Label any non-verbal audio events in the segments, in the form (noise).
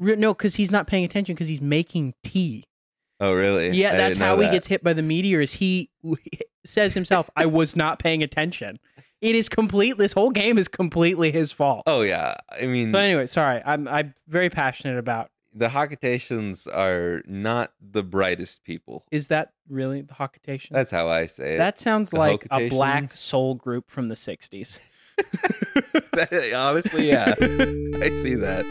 Re- No, because he's not paying attention because he's making tea. Oh, really? Yeah, I that's how he gets hit by the meteor. Is he says himself, "I was not paying attention." It is complete. This whole game is completely his fault. Oh yeah, I mean So anyway, sorry. I'm I'm very passionate about. the Hakatations are not the brightest people. Is that really the Hawkatations? That's how I say it. that sounds the like a black soul group from the '60s. (laughs) Honestly, yeah, (laughs) I see that.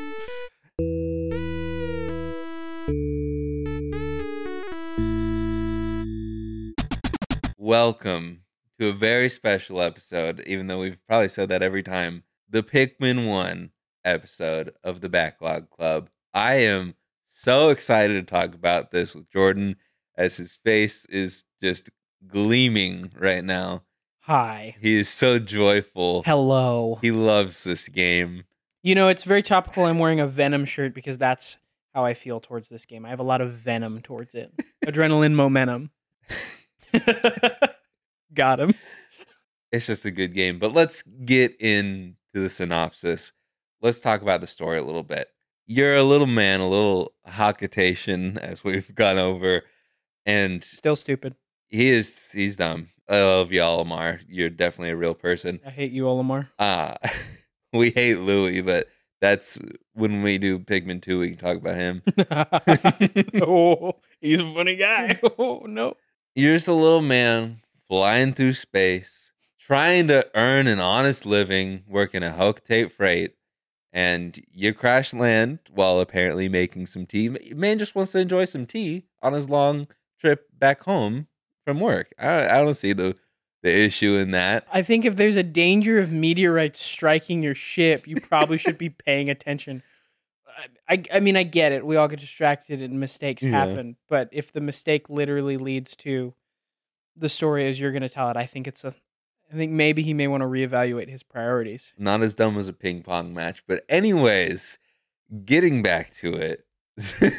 Welcome to a very special episode, even though we've probably said that every time. The Pikmin 1 episode of the Backlog Club. I am so excited to talk about this with Jordan as his face is just gleaming right now. Hi. He is so joyful. Hello. He loves this game. You know, it's very topical. I'm wearing a Venom shirt because that's how I feel towards this game. I have a lot of venom towards it. (laughs) Adrenaline momentum. (laughs) (laughs) Got him. It's just a good game. But let's get into the synopsis. Let's talk about the story a little bit. You're a little man, a little Hakatation, as we've gone over, and Still stupid. he is he's dumb. I love you, Olimar. You're definitely a real person. I hate you, Olimar. Uh (laughs) we hate Louis, but that's when we do Pikmin 2, we can talk about him. (laughs) oh, he's a funny guy. Oh no. You're just a little man flying through space, trying to earn an honest living, working a Hocotate freight, and you crash land while apparently making some tea. Man just wants to enjoy some tea on his long trip back home from work. I, I don't see the the issue in that. I think if there's a danger of meteorites striking your ship, you probably should be paying attention. I, I, mean, I get it. We all get distracted and mistakes Yeah. happen. But if the mistake literally leads to the story as you're going to tell it, I think it's a. I think maybe he may want to reevaluate his priorities. Not as dumb as a ping pong match, but anyways, getting back to it. (laughs)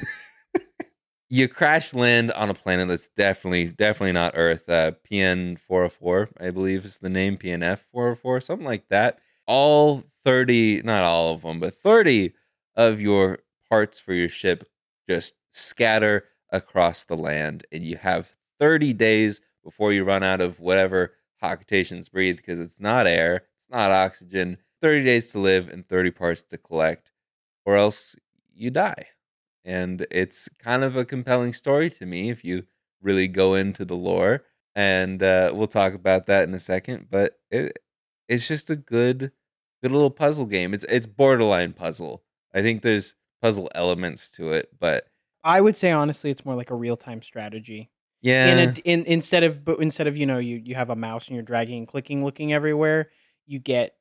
you crash land on a planet that's definitely definitely not Earth. Uh, PN four hundred four, I believe, is the name. PNF four hundred four, something like that. All thirty, not all of them, but thirty of your parts for your ship just scatter across the land, and you have thirty days before you run out of whatever Hocatations breathe because it's not air, it's not oxygen. Thirty days to live and thirty parts to collect, or else you die and it's kind of a compelling story to me if you really go into the lore and uh, we'll talk about that in a second but it it's just a good good little puzzle game it's it's borderline puzzle i think there's puzzle elements to it but I would say honestly, it's more like a real time strategy. yeah In a, in instead of but instead of you know you you have a mouse and you're dragging and clicking, looking everywhere, you get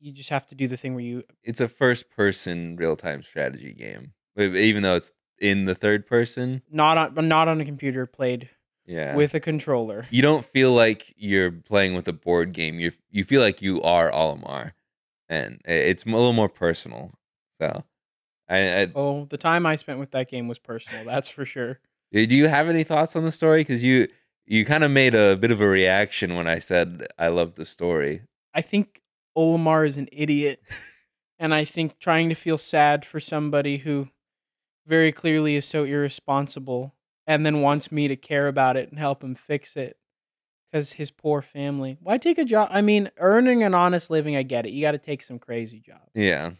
you just have to do the thing where you it's a first person real-time strategy game even though it's in the third person not on not on a computer played yeah with a controller. you don't feel like you're playing with a board game. You you feel like you are Olimar, and eh, it's a little more personal. So, I, I Oh, the time I spent with that game was personal. That's for sure. do you have any thoughts on the story? Because you you kind of made a bit of a reaction when I said I love the story. I think Olimar is an idiot, and I think trying to feel sad for somebody who very clearly is so irresponsible and then wants me to care about it and help him fix it because his poor family. Why take a job? I mean, earning an honest living, I get it. You got to take some crazy job. Yeah,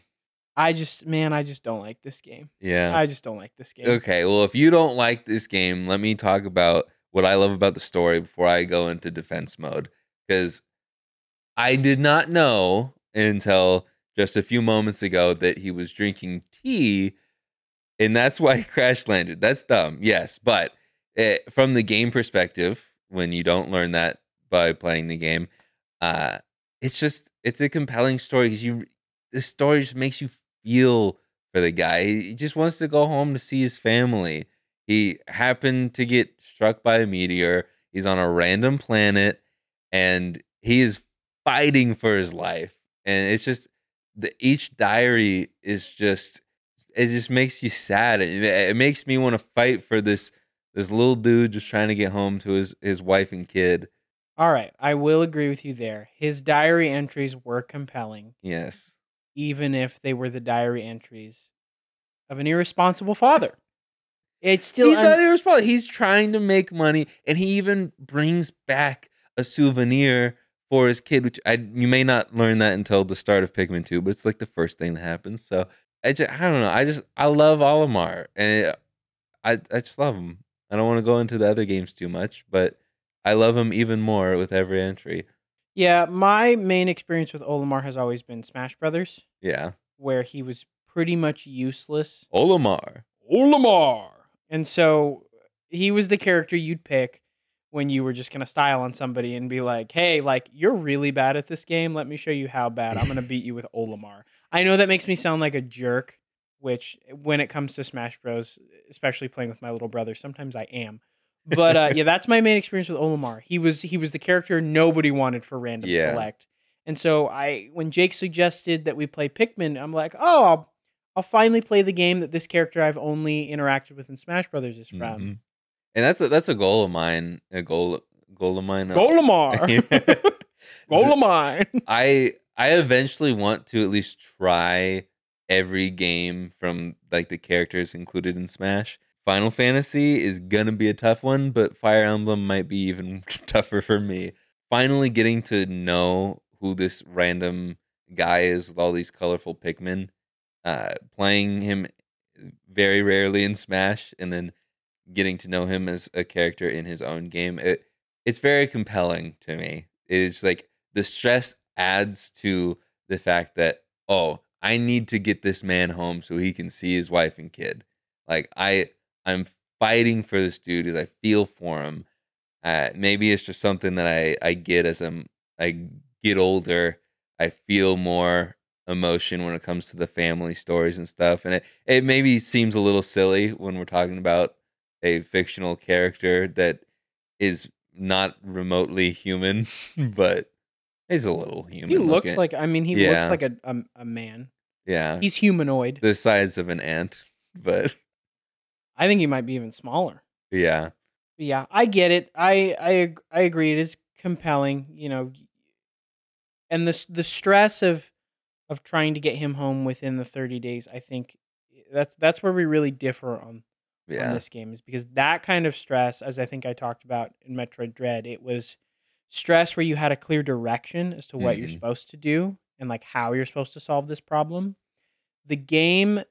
I just, man, I just don't like this game. yeah. I just don't like this game. Okay, well, if you don't like this game, let me talk about what I love about the story before I go into defense mode. Because I did not know until just a few moments ago that he was drinking tea, and that's why he (laughs) crash landed. That's dumb, yes. But eh, from the game perspective, when you don't learn that by playing the game, uh, it's just it's a compelling story because you the story just makes you feel for the guy. He just wants to go home to see his family. He happened to get struck by a meteor. He's on a random planet and he is fighting for his life. And it's just the each diary is just it just makes you sad. It, it makes me want to fight for this this little dude just trying to get home to his his wife and kid. All right, I will agree with you there. His diary entries were compelling, Yes. Even if they were the diary entries of an irresponsible father. It's still he's un- not irresponsible. He's trying to make money, and he even brings back a souvenir for his kid. Which I you may not learn that until the start of Pikmin Two, but it's like the first thing that happens. So I just I don't know. I just I love Olimar, and it, I I just love him. I don't want to go into the other games too much, but I love him even more with every entry. Yeah. My main experience with Olimar has always been Smash Brothers, Yeah, where he was pretty much useless. Olimar. Olimar. And so he was the character you'd pick when you were just going to style on somebody and be like, hey, like, you're really bad at this game. Let me show you how bad. I'm going to beat you with Olimar. I know that makes me sound like a jerk, which when it comes to Smash Bros., especially playing with my little brother, sometimes I am. But uh, (laughs) yeah, that's my main experience with Olimar. He was he was the character nobody wanted for random Yeah. select. And so I when Jake suggested that we play Pikmin, I'm like, oh, I'll, I'll finally play the game that this character I've only interacted with in Smash Brothers is from. Mhm. And that's a that's a goal of mine. A goal goal of mine. Golamar. goal of mine. (laughs) (laughs) I I eventually want to at least try every game from like the characters included in Smash. Final Fantasy is gonna be a tough one, but Fire Emblem might be even (laughs) tougher for me. Finally getting to know who this random guy is with all these colorful Pikmin, uh, playing him very rarely in Smash, and then getting to know him as a character in his own game. It it's very compelling to me. It's like the stress adds to the fact that oh, I need to get this man home so he can see his wife and kid. Like I I'm fighting for this dude as I feel for him. Uh, maybe it's just something that I I get as I'm I get older. I feel more emotion when it comes to the family stories and stuff, and it it maybe seems a little silly when we're talking about a fictional character that is not remotely human, (laughs) but he's a little human. He looks looking. like I mean he Yeah. looks like a, a a man. yeah, He's humanoid. the size of an ant, (laughs) but I think he might be even smaller. yeah, But yeah, I get it. I I I agree. It is compelling, you know, and the the stress of of trying to get him home within the 30 days. I think that's that's where we really differ on on this game is because that kind of stress, as I think I talked about in Metroid Dread, it was stress where you had a clear direction as to what you're Mhm. supposed to do and like how you're supposed to solve this problem. The game,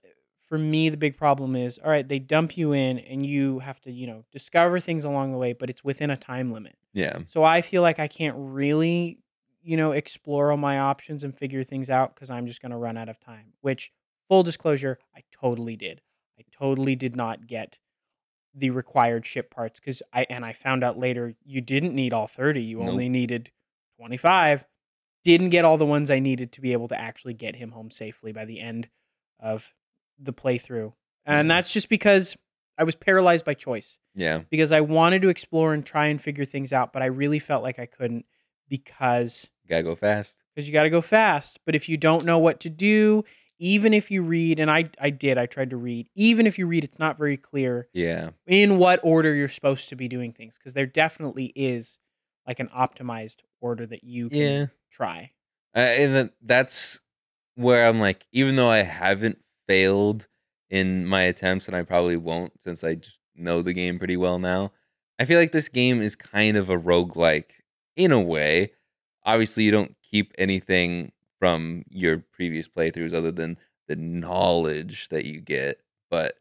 for me, the big problem is all right, they dump you in and you have to, you know, discover things along the way, but it's within a time limit. yeah, So I feel like I can't really, you know, explore all my options and figure things out because I'm just going to run out of time. Which, full disclosure, I totally did. I totally did not get the required ship parts because I and I found out later you didn't need all 30. You Nope. only needed 25. Didn't get all the ones I needed to be able to actually get him home safely by the end of the playthrough. And Mhm. that's just because I was paralyzed by choice yeah, because I wanted to explore and try and figure things out, but I really felt like I couldn't because you gotta go fast. because you got to go fast. But if you don't know what to do, even if you read, and I I did, I tried to read. Even if you read, it's not very clear Yeah, in what order you're supposed to be doing things because there definitely is like an optimized order that you can yeah. try. Uh, and then that's where I'm like, even though I haven't failed in my attempts, and I probably won't since I just know the game pretty well now, I feel like this game is kind of a roguelike in a way. Obviously, you don't keep anything from your previous playthroughs other than the knowledge that you get, but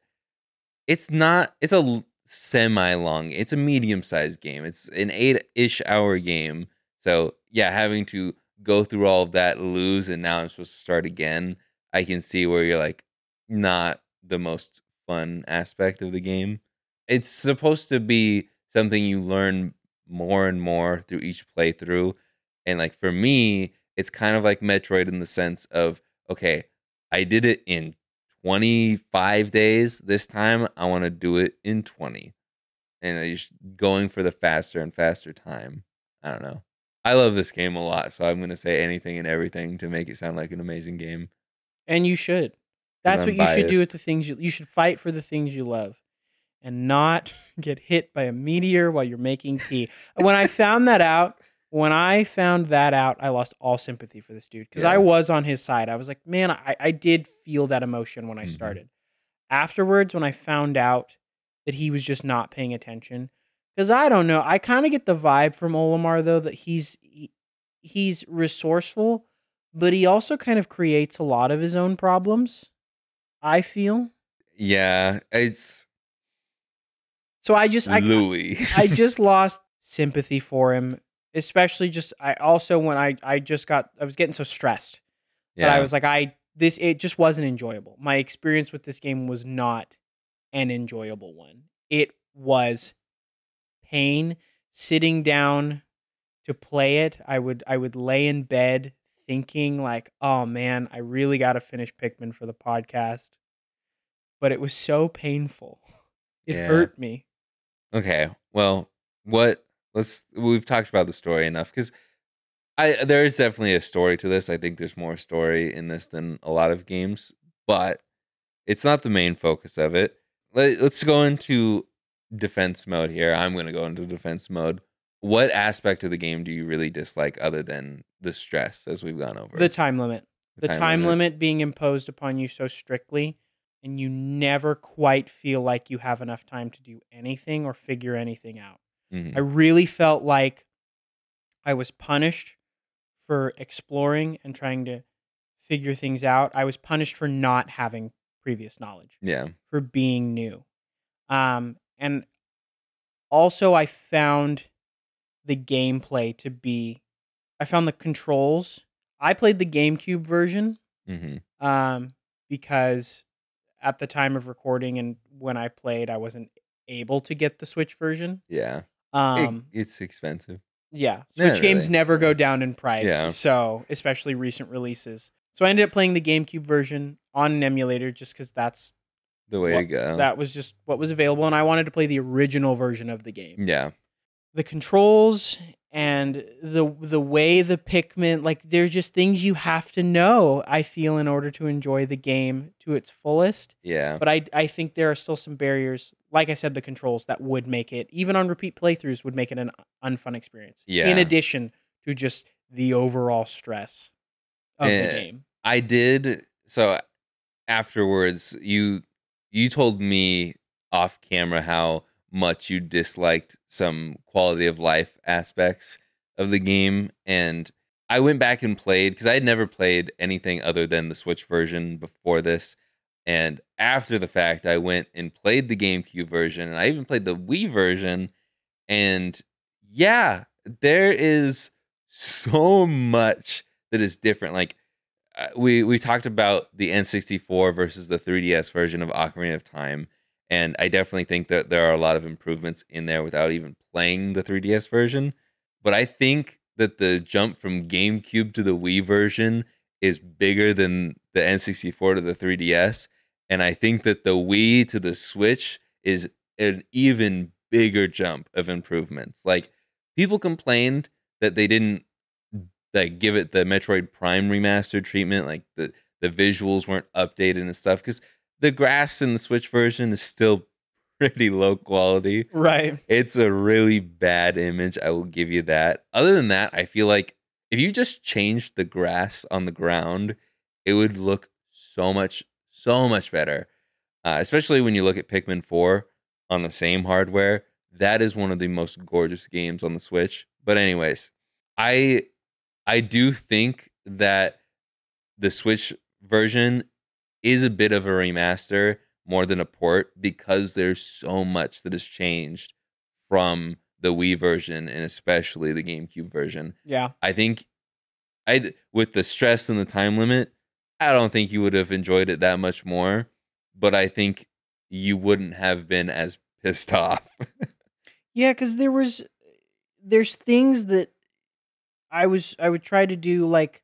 it's not, it's a semi long, it's a medium sized game. It's an eight ish hour game. So, yeah, having to go through all of that, lose, and now I'm supposed to start again. I can see where you're like not the most fun aspect of the game. It's supposed to be something you learn more and more through each playthrough. And like for me, it's kind of like Metroid in the sense of okay, I did it in 25 days. This time I want to do it in 20. And I just going for the faster and faster time. I don't know. I love this game a lot, so I'm going to say anything and everything to make it sound like an amazing game. And you should. That's what you should do with the things you you should fight for the things you love and not get hit by a meteor while you're making tea. when I (laughs) found that out, when I found that out, I lost all sympathy for this dude because I was on his side. I was like, man, I, I did feel that emotion when I Mhm. started. afterwards when I found out that he was just not paying attention. Because I don't know, I kind of get the vibe from Olimar though that he's he, he's resourceful, but he also kind of creates a lot of his own problems. I feel Yeah, it's so. I just I Louis. (laughs) I just lost sympathy for him, especially just I also when I I just got I was getting so stressed that I was like I this it just wasn't enjoyable. My experience with this game was not an enjoyable one. It was pain sitting down to play it. I would I would lay in bed thinking like, "Oh man, I really got to finish Pikmin for the podcast." But it was so painful. It Yeah. hurt me. Okay. Well, what let's we've talked about the story enough because I there is definitely a story to this. I think there's more story in this than a lot of games, but it's not the main focus of it. Let, let's go into defense mode here. I'm going to go into defense mode. What aspect of the game do you really dislike other than the stress as we've gone over? The time limit. The time, limit. being imposed upon you so strictly and you never quite feel like you have enough time to do anything or figure anything out. Mhm. I really felt like I was punished for exploring and trying to figure things out. I was punished for not having previous knowledge, Yeah. for being new. Um, and also, I found the gameplay to be, I found the controls. I played the GameCube version hmm um, because at the time of recording and when I played, I wasn't able to get the Switch version. Yeah. It- Um, it's expensive. yeah, Switch games really. never go down in price. Yeah. So, especially recent releases. So I ended up playing the GameCube version on an emulator just because that's The way what- to go. that was just what was available, and I wanted to play the original version of the game. yeah. The controls and the the way the Pikmin like they're just things you have to know. I feel in order to enjoy the game to its fullest. Yeah. But I I think there are still some barriers. Like I said, the controls that would make it even on repeat playthroughs would make it an unfun experience. Yeah. In addition to just the overall stress of the Eh, game. I did so afterwards you you told me off camera how much you disliked some quality of life aspects of the game and I went back and played because I had never played anything other than the Switch version before this. And after the fact, I went and played the GameCube version and I even played the Wii version. And yeah, there is so much that is different. Like uh, we we talked about the N64 versus the 3DS version of Ocarina of Time, and I definitely think that there are a lot of improvements in there without even playing the 3DS version. But I think that the jump from GameCube to the Wii version is bigger than the N64 to the 3DS, and I think that the Wii to the Switch is an even bigger jump of improvements. Like people complained that they didn't like give it the Metroid Prime remastered treatment, like the the visuals weren't updated and stuff because the grass in the Switch version is still pretty low quality. Right. It's a really bad image. I will give you that. Other than that, I feel like if you just changed the grass on the ground, it would look so much, so much better. Uh, especially when you look at Pikmin 4 on the same hardware. That is one of the most gorgeous games on the Switch. But anyways, I I do think that the Switch version is a bit of a remaster more than a port because there's so much that has changed from the Wii version and especially the GameCube version. Yeah. I think I with the stress and the time limit, I don't think you would have enjoyed it that much more, but I think you wouldn't have been as pissed (laughs) off. Yeah, because there was there's things that I was I would try to do like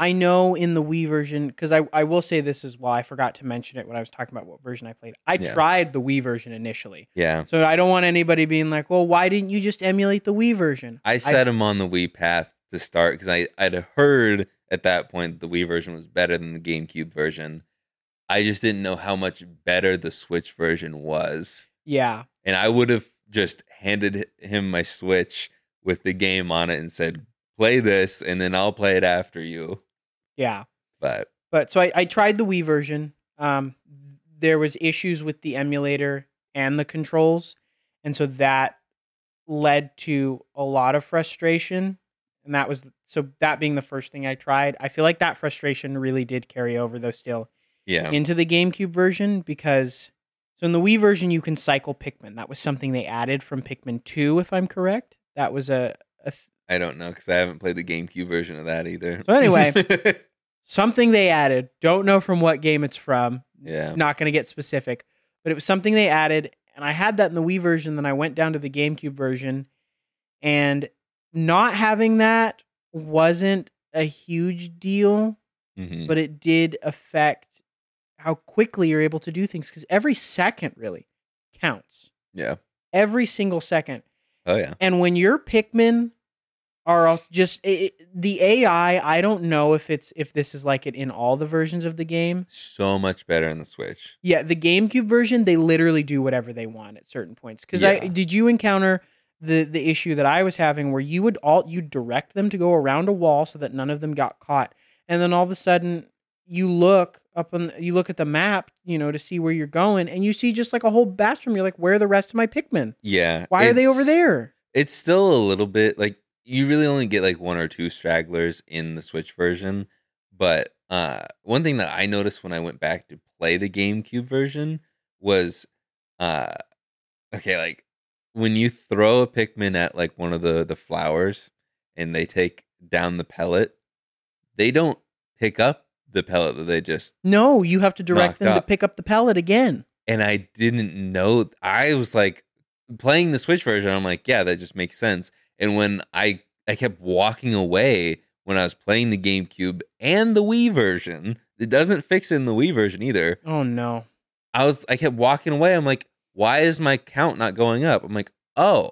I know in the Wii version because I I will say this as well. I forgot to mention it when I was talking about what version I played. I Yeah. tried the Wii version initially, yeah. so I don't want anybody being like, "Well, why didn't you just emulate the Wii version?" I set him on the Wii path to start because I I'd heard at that point the Wii version was better than the GameCube version. I just didn't know how much better the Switch version was, yeah, and I would have just handed him my Switch with the game on it and said, "Play this, and then I'll play it after you." Yeah. But But so I, I tried the Wii version. Um, there was issues with the emulator and the controls, and so that led to a lot of frustration. And that was so that being the first thing I tried. I feel like that frustration really did carry over though still Yeah. into the GameCube version because so in the Wii version you can cycle Pikmin. That was something they added from Pikmin 2 if I'm correct. That was a, a th- I don't know because I haven't played the GameCube version of that either. So anyway. (laughs) something they added. Don't know from what game it's from. yeah. Not going to get specific, but it was something they added and I had that in the Wii version then I went down to the GameCube version and not having that wasn't a huge deal Mhm. but it did affect how quickly you're able to do things because every second really counts. Yeah. Every single second. Oh yeah. And when your Pikmin are all just it, the AI, I don't know if it's if this is like it in all the versions of the game. So much better in the Switch. Yeah, the GameCube version, they literally do whatever they want at certain points. Because I did you encounter the the issue that I was having where you would all you direct them to go around a wall so that none of them got caught, and then all of a sudden you look up on you look at the map, you know, to see where you're going, and you see just like a whole batch from you're like, where are the rest of my Pikmin? Yeah. Why are they over there? It's still a little bit like you really only get like one or two stragglers in the Switch version. But uh one thing that I noticed when I went back to play the GameCube version was uh okay, like when you throw a Pikmin at like one of the the flowers and they take down the pellet, they don't pick up the pellet that they just No, you have to direct them to pick up the pellet again. and I didn't know. I was like playing the Switch version. I'm like, yeah, that just makes sense. And when I I kept walking away when I was playing the GameCube and the Wii version, it doesn't fix it in the Wii version either. Oh no. I was I kept walking away. I'm like, why is my count not going up? I'm like, oh,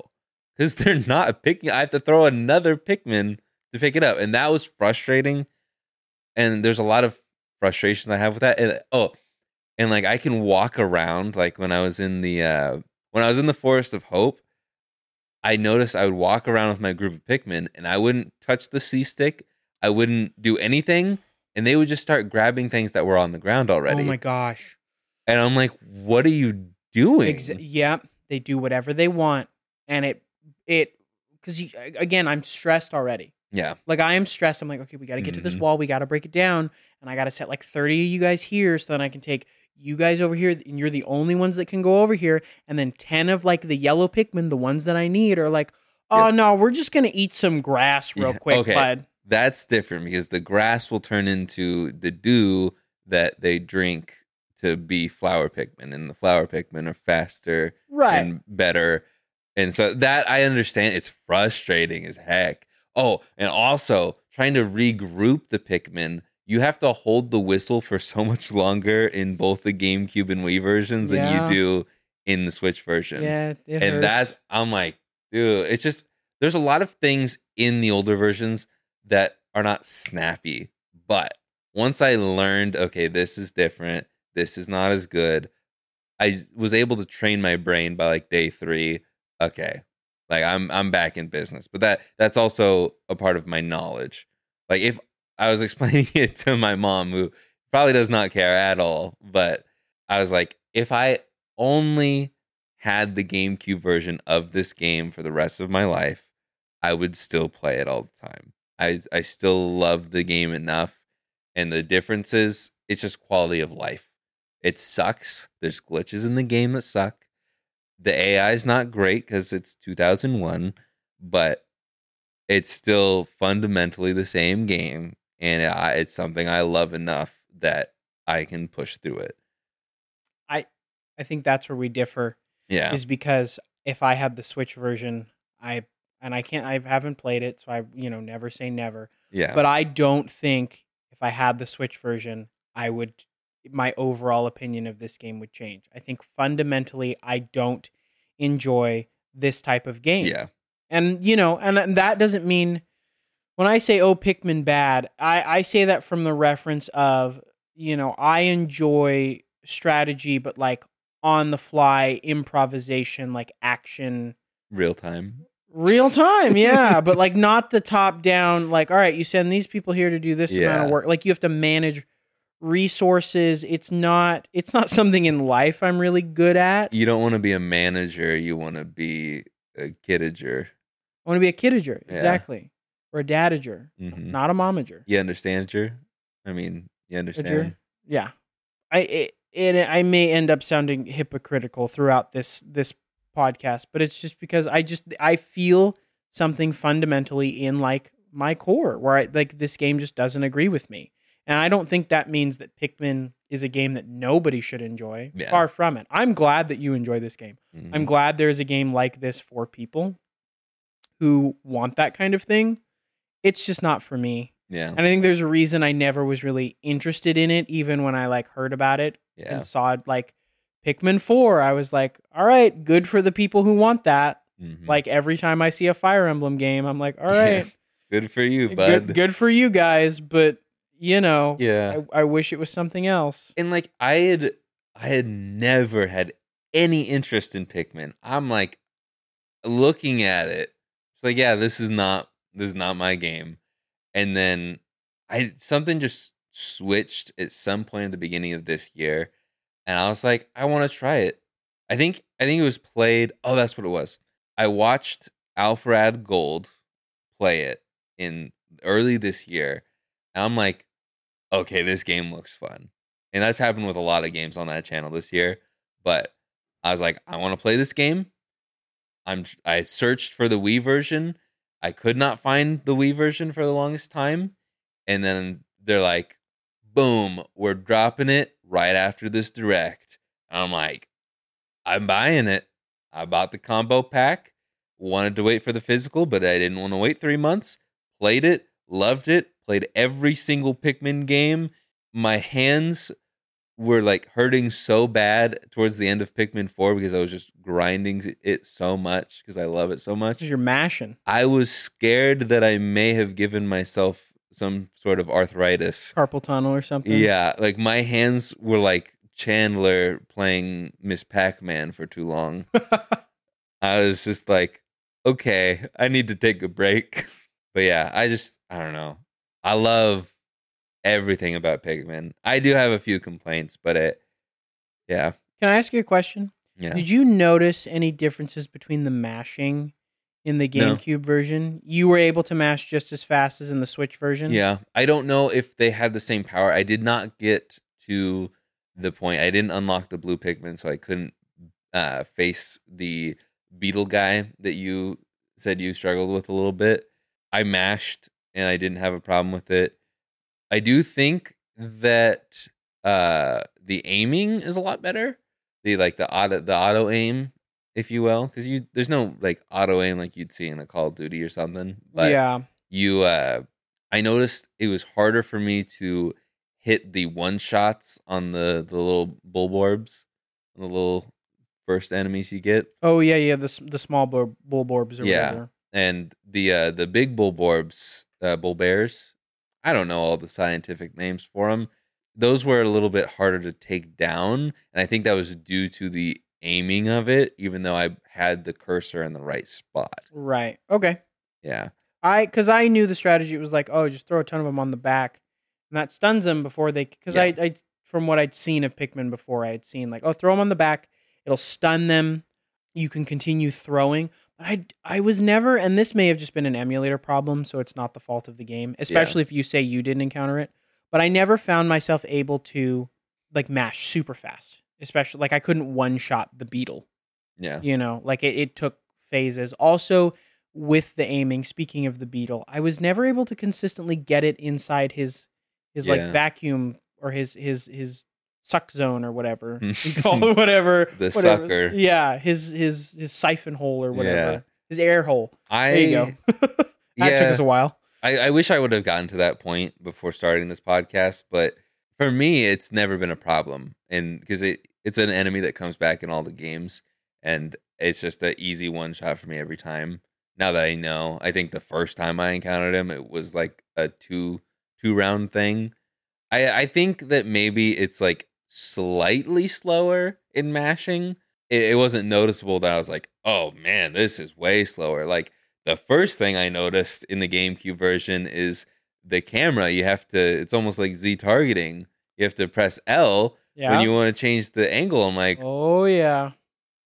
because (laughs) they're not picking. I have to throw another Pikmin to pick it up, and that was frustrating. And there's a lot of frustrations I have with that. And oh, and like I can walk around like when I was in the uh when I was in the Forest of Hope, I noticed I would walk around with my group of Pikmin and I wouldn't touch the C stick. I wouldn't do anything, and they would just start grabbing things that were on the ground oh already. Oh my gosh. And I'm like, what are you doing? Exa- yeah, they do whatever they want, and it it because again, I'm stressed already. Yeah. Like I am stressed. I'm like, okay, we got to get to this Mhm. wall. We got to break it down, and I got to set like 30 of you guys here, so then I can take you guys over here, and you're the only ones that can go over here, and then 10 of like the yellow Pikmin, the ones that I need, are like, oh no, we're just gonna eat some grass real Yeah, quick, okay. bud. That's different because the grass will turn into the dew that they drink to be flower Pikmin, and the flower Pikmin are faster Right. and better. And so that I understand it's frustrating as heck. Oh, and also trying to regroup the Pikmin, you have to hold the whistle for so much longer in both the GameCube and Wii versions Yeah. than you do in the Switch version. yeah, and hurts. that I'm like, dude, it's just there's a lot of things in the older versions that are not snappy. But once I learned, okay, this is different, this is not as good, I was able to train my brain by like day three. Okay, like I'm I'm back in business. But that that's also a part of my knowledge. Like if I was (laughs) explaining it to my mom, who probably does not care at all, but I was like, if I only had the GameCube version of this game for the rest of my life, I would still play it all the time. I I still love the game enough, and the differences it's just quality of life. It sucks. There's glitches in the game that suck. The AI is not great because it's 2001, but it's still fundamentally the same game, and I, it's something I love enough that I can push through it. I think that's where we differ. Yeah, is because if I had the Switch version, I and I can't I haven't played it, so I you know never say never. yeah, But I don't think if I had the Switch version, I would my overall opinion of this game would change. I think fundamentally I don't enjoy this type of game. yeah, And you know, and that doesn't mean when I say oh Pikmin bad, I I say that from the reference of, you know, I enjoy strategy but like on the fly improvisation like action real time. real time (laughs) yeah but like not the top down like all right you send these people here to do this amount of work like you have to manage resources. It's not it's not something in life I'm really good at. You don't want to be a manager. You want to be a kidager. I want to be a kidager, Yeah. exactly. Or a dadager, hmm not a momager. You understand? I mean, you understand. Yeah. I it, it I may end up sounding hypocritical throughout this this podcast, but it's just because I just I feel something fundamentally in like my core where I like this game just doesn't agree with me. And I don't think that means that Pikmin is a game that nobody should enjoy. Yeah. Far from it. I'm glad that you enjoy this game. Mhm. I'm glad there's a game like this for people who want that kind of thing. It's just not for me. yeah, And I think there's a reason I never was really interested in it, even when I like heard about it yeah, and saw it like Pikmin 4. I was like, all right, good for the people who want that. Mhm. Like every time I see a Fire Emblem game, I'm like, all right. (laughs) Good for you, bud. good, good for you guys, but you know, Yeah, I, I wish it was something else. and like I had, I had never had any interest in Pikmin. I'm like looking at it, it's like, yeah, this is not this is not my game. And then I something just switched at some point at the beginning of this year, and I was like, I want to try it. I think I think it was played. Oh, that's what it was. I watched Alfred Gold play it in early this year, and I'm like, okay, this game looks fun. And that's happened with a lot of games on that channel this year. But I was like, I want to play this game. I'm I searched for the Wii version. I could not find the Wii version for the longest time. And then they're like, boom, we're dropping it right after this direct. I'm like, I'm buying it. I bought the combo pack. Wanted to wait for the physical, but I didn't want to wait three months. Played it, loved it, played every single Pikmin game. My hands were like hurting so bad towards the end of Pikmin 4 because I was just grinding it so much because I love it so much. Because you're mashing I was scared that I may have given myself some sort of arthritis. carpal tunnel or something. Yeah, like my hands were like Chandler playing Miss Pac Man for too long. (laughs) I was just like, okay, I need to take a break. (laughs) But yeah, I just, I don't know. I love everything about Pikmin. I do have a few complaints, but it, yeah, Can I ask you a question? yeah. Did you notice any differences between the mashing in the No. GameCube version? You were able to mash just as fast as in the Switch version. Yeah, I don't know if they had the same power. I did not get to the point. I didn't unlock the blue Pikmin, so I couldn't uh, face the beetle guy that you said you struggled with a little bit. I mashed, and I didn't have a problem with it. I do think that uh, the aiming is a lot better. The like the auto the auto aim, if you will, because you there's no like auto aim like you'd see in a Call of Duty or something. But yeah. you uh I noticed it was harder for me to hit the one shots on the the little bulborbs, the little first enemies you get, Oh yeah, yeah. The the small or Yeah. whatever. and the uh the big bulborbs, uh, bull bears. I don't know all the scientific names for them. Those were a little bit harder to take down, and I think that was due to the aiming of it. Even though I had the cursor in the right spot. Right. Okay. Yeah, I because I knew the strategy was like, oh, just throw a ton of them on the back, and that stuns them before they. Because Yeah. I, I, from what I'd seen of Pikmin before, I had seen like, oh, throw them on the back, it'll stun them. You can continue throwing, I, I was never, and this may have just been an emulator problem, so it's not the fault of the game, especially if you say you didn't encounter it. But I never found myself able to like mash super fast, especially like I couldn't one shot the beetle yeah, you know like it, it took phases also with the aiming speaking of the beetle i was never able to consistently get it inside his his Yeah. like vacuum or his his his suck zone or whatever mm. you call it whatever (laughs) The whatever. sucker. yeah his his his siphon hole or whatever Yeah. his air hole I there you go (laughs) that yeah. took us a while I, I wish I would have gotten to that point before starting this podcast, but for me, it's never been a problem, and because it it's an enemy that comes back in all the games, and it's just an easy one shot for me every time. Now that I know, I think the first time I encountered him, it was like a two two round thing. I I think that maybe it's like slightly slower in mashing. It, it wasn't noticeable that I was like, oh man, this is way slower. Like the first thing I noticed in the GameCube version is the camera. You have to, it's almost like Z targeting. you have to press L Yeah. when you want to change the angle. I'm like, oh yeah.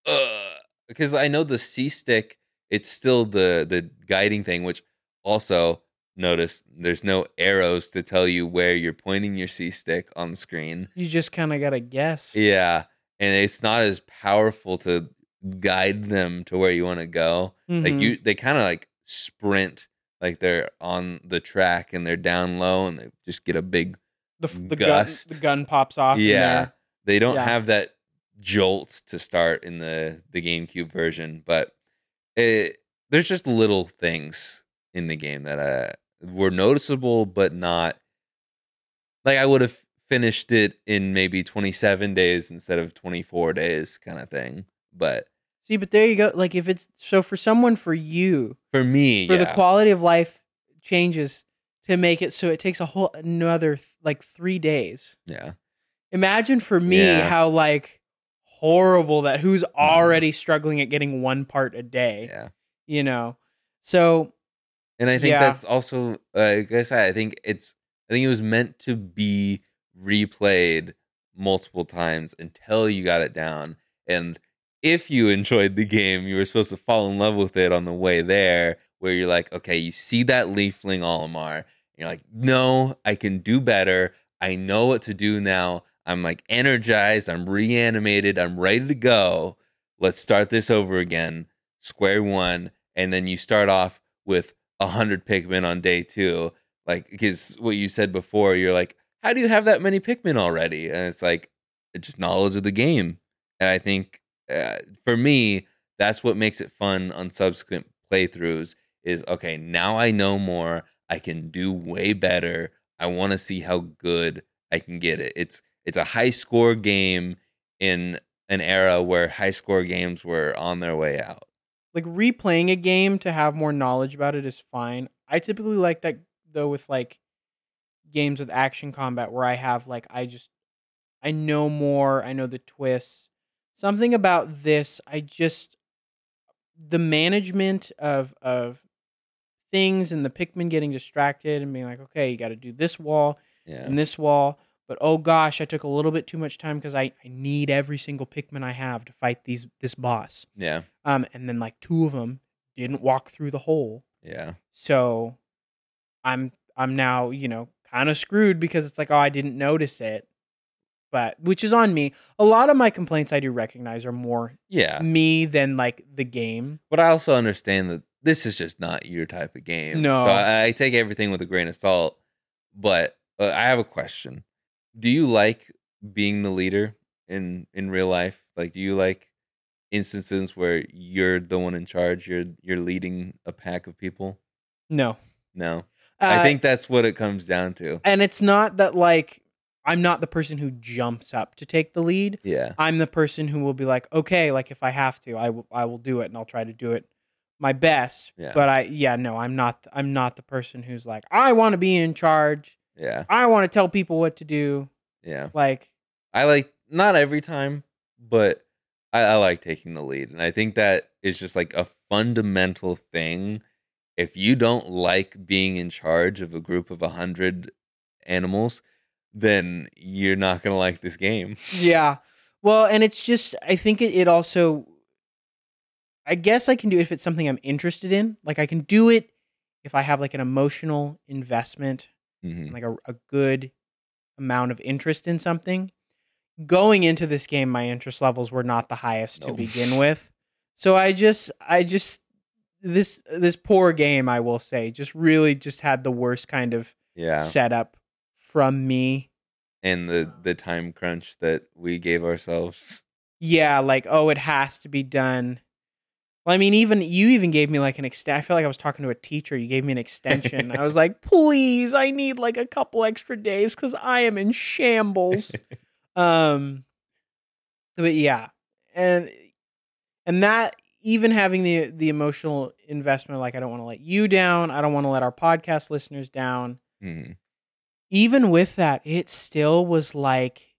Ugh. because I know the C stick, it's still the the guiding thing, which also notice there's no arrows to tell you where you're pointing your C stick on the screen. You just kind of gotta guess. Yeah, and it's not as powerful to guide them to where you want to go. Like Mhm. you, they kind of like sprint, like they're on the track and they're down low, and they just get a big the f- the gun gust. the gun pops off. yeah. They don't Yeah. have that jolt to start in the the GameCube version, but it, there's just little things in the game that uh, were noticeable, but not like I would have finished it in maybe 27 days instead of 24 days, kind of thing. But See, but there you go. Like if it's so for someone for you, for me, for yeah, the quality of life changes to make it so it takes a whole another like three days. yeah, Imagine for me Yeah. Mm-hmm. how like horrible that who's already struggling at getting one part a day. yeah. You know, so And I think Yeah. that's also, uh, like I said, I think it's, I think it was meant to be replayed multiple times until you got it down. And if you enjoyed the game, you were supposed to fall in love with it on the way there, where you're like, okay, you see that Leafling Olimar, and you're like, no, I can do better. I know what to do now. I'm like energized. I'm reanimated. I'm ready to go. Let's start this over again, square one. And then you start off with a hundred Pikmin on day two, like because what you said before, you're like, how do you have that many Pikmin already? And it's like, it's just knowledge of the game. And I think uh, for me, that's what makes it fun on subsequent playthroughs. Is okay, now I know more. I can do way better. I want to see how good I can get it. It's it's a high score game in an era where high score games were on their way out. Like replaying a game to have more knowledge about it is fine. I typically like that though with like games with action combat where I have like I just I know more, I know the twists. Something about this, I just the management of of things and the Pikmin getting distracted and being like, okay, you got to do this wall Yeah. and this wall. But oh gosh, I took a little bit too much time because I, I need every single Pikmin I have to fight these this boss. Yeah. Um, and then like two of them didn't walk through the hole, Yeah. so I'm I'm now you know kind of screwed because it's like oh I didn't notice it, but which is on me. A lot of my complaints I do recognize are more Yeah. me than like the game. But I also understand that this is just not your type of game. No. So I, I take everything with a grain of salt. But uh, I have a question. Do you like being the leader in in real life? Like do you like instances where you're the one in charge, you're you're leading a pack of people? No, No. uh, I think that's what it comes down to. and it's not that like I'm not the person who jumps up to take the lead. Yeah. I'm the person who will be like, okay, like if I have to, I will I will do it and I'll try to do it my best. Yeah. But I yeah, no, I'm not I'm not the person who's like, I want to be in charge. Yeah. I want to tell people what to do. Yeah. Like I like not every time, but I, I like taking the lead, and I think that is just like a fundamental thing. If you don't like being in charge of a group of a hundred animals, then you're not gonna like this game. (laughs) yeah. Well, and it's just I think it, it also I guess I can do it if it's something I'm interested in. Like I can do it if I have like an emotional investment Mhm. like a, a good amount of interest in something. Going into this game, my interest levels were not the highest to begin with. So I just, I just, this this poor game, I will say, just really just had the worst kind of Yeah, setup from me. and the the time crunch that we gave ourselves. Yeah, like oh, it has to be done. Well, I mean, even you even gave me like an extent. I feel like I was talking to a teacher. You gave me an extension. I was like, please, I need like a couple extra days because I am in shambles. (laughs) um, but yeah, and and that even having the the emotional investment, like I don't want to let you down. I don't want to let our podcast listeners down. Mhm. Even with that, it still was like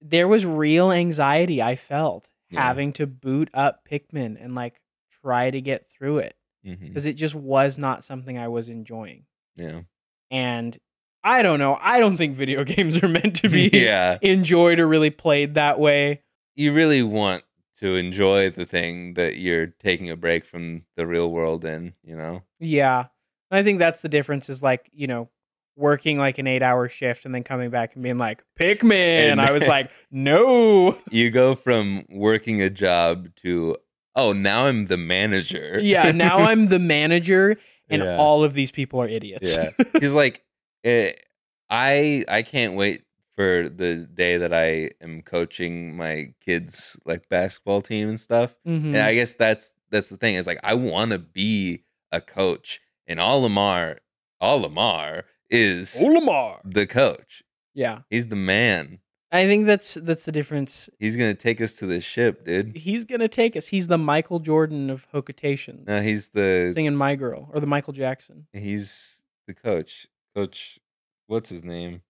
there was real anxiety I felt Yeah. having to boot up Pikmin and like try to get through it mm-hmm. because it just was not something I was enjoying. Yeah, And I don't know. I don't think video (laughs) games are meant to be yeah. enjoyed or really played that way. You really want to enjoy the thing that you're taking a break from the real world in, you know? Yeah. I think that's the difference is like, you know, working like an eight hour shift and then coming back and being like, Pikmin. And I was (laughs) like, no. You go from working a job to, oh, now I'm the manager. Yeah. Now I'm the manager and Yeah. all of these people are idiots. Yeah. (laughs) he's like, it, I I can't wait for the day that I am coaching my kids like basketball team and stuff. Mhm. And I guess that's that's the thing is like I want to be a coach, and Olimar, Olimar is Olimar. the coach. Yeah. He's the man. I think that's that's the difference. He's gonna take us to the ship, dude. He's gonna take us. He's the Michael Jordan of Hokotation. No, he's the Singing My Girl or the Michael Jackson. he's the coach. Coach, what's his name?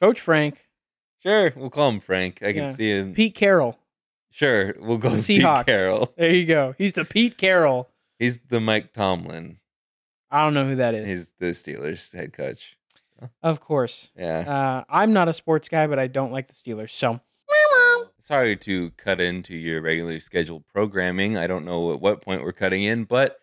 Coach Frank, Sure, we'll call him Frank. I can Yeah. see him. Pete Carroll. Sure, we'll go The with Pete Seahawks. Carroll. There you go. He's the Pete Carroll. He's the Mike Tomlin. I don't know who that is. He's the Steelers head coach. (laughs) of course. Yeah. Uh, I'm not a sports guy, but I don't like the Steelers. So Sorry to cut into your regularly scheduled programming. I don't know at what point we're cutting in, but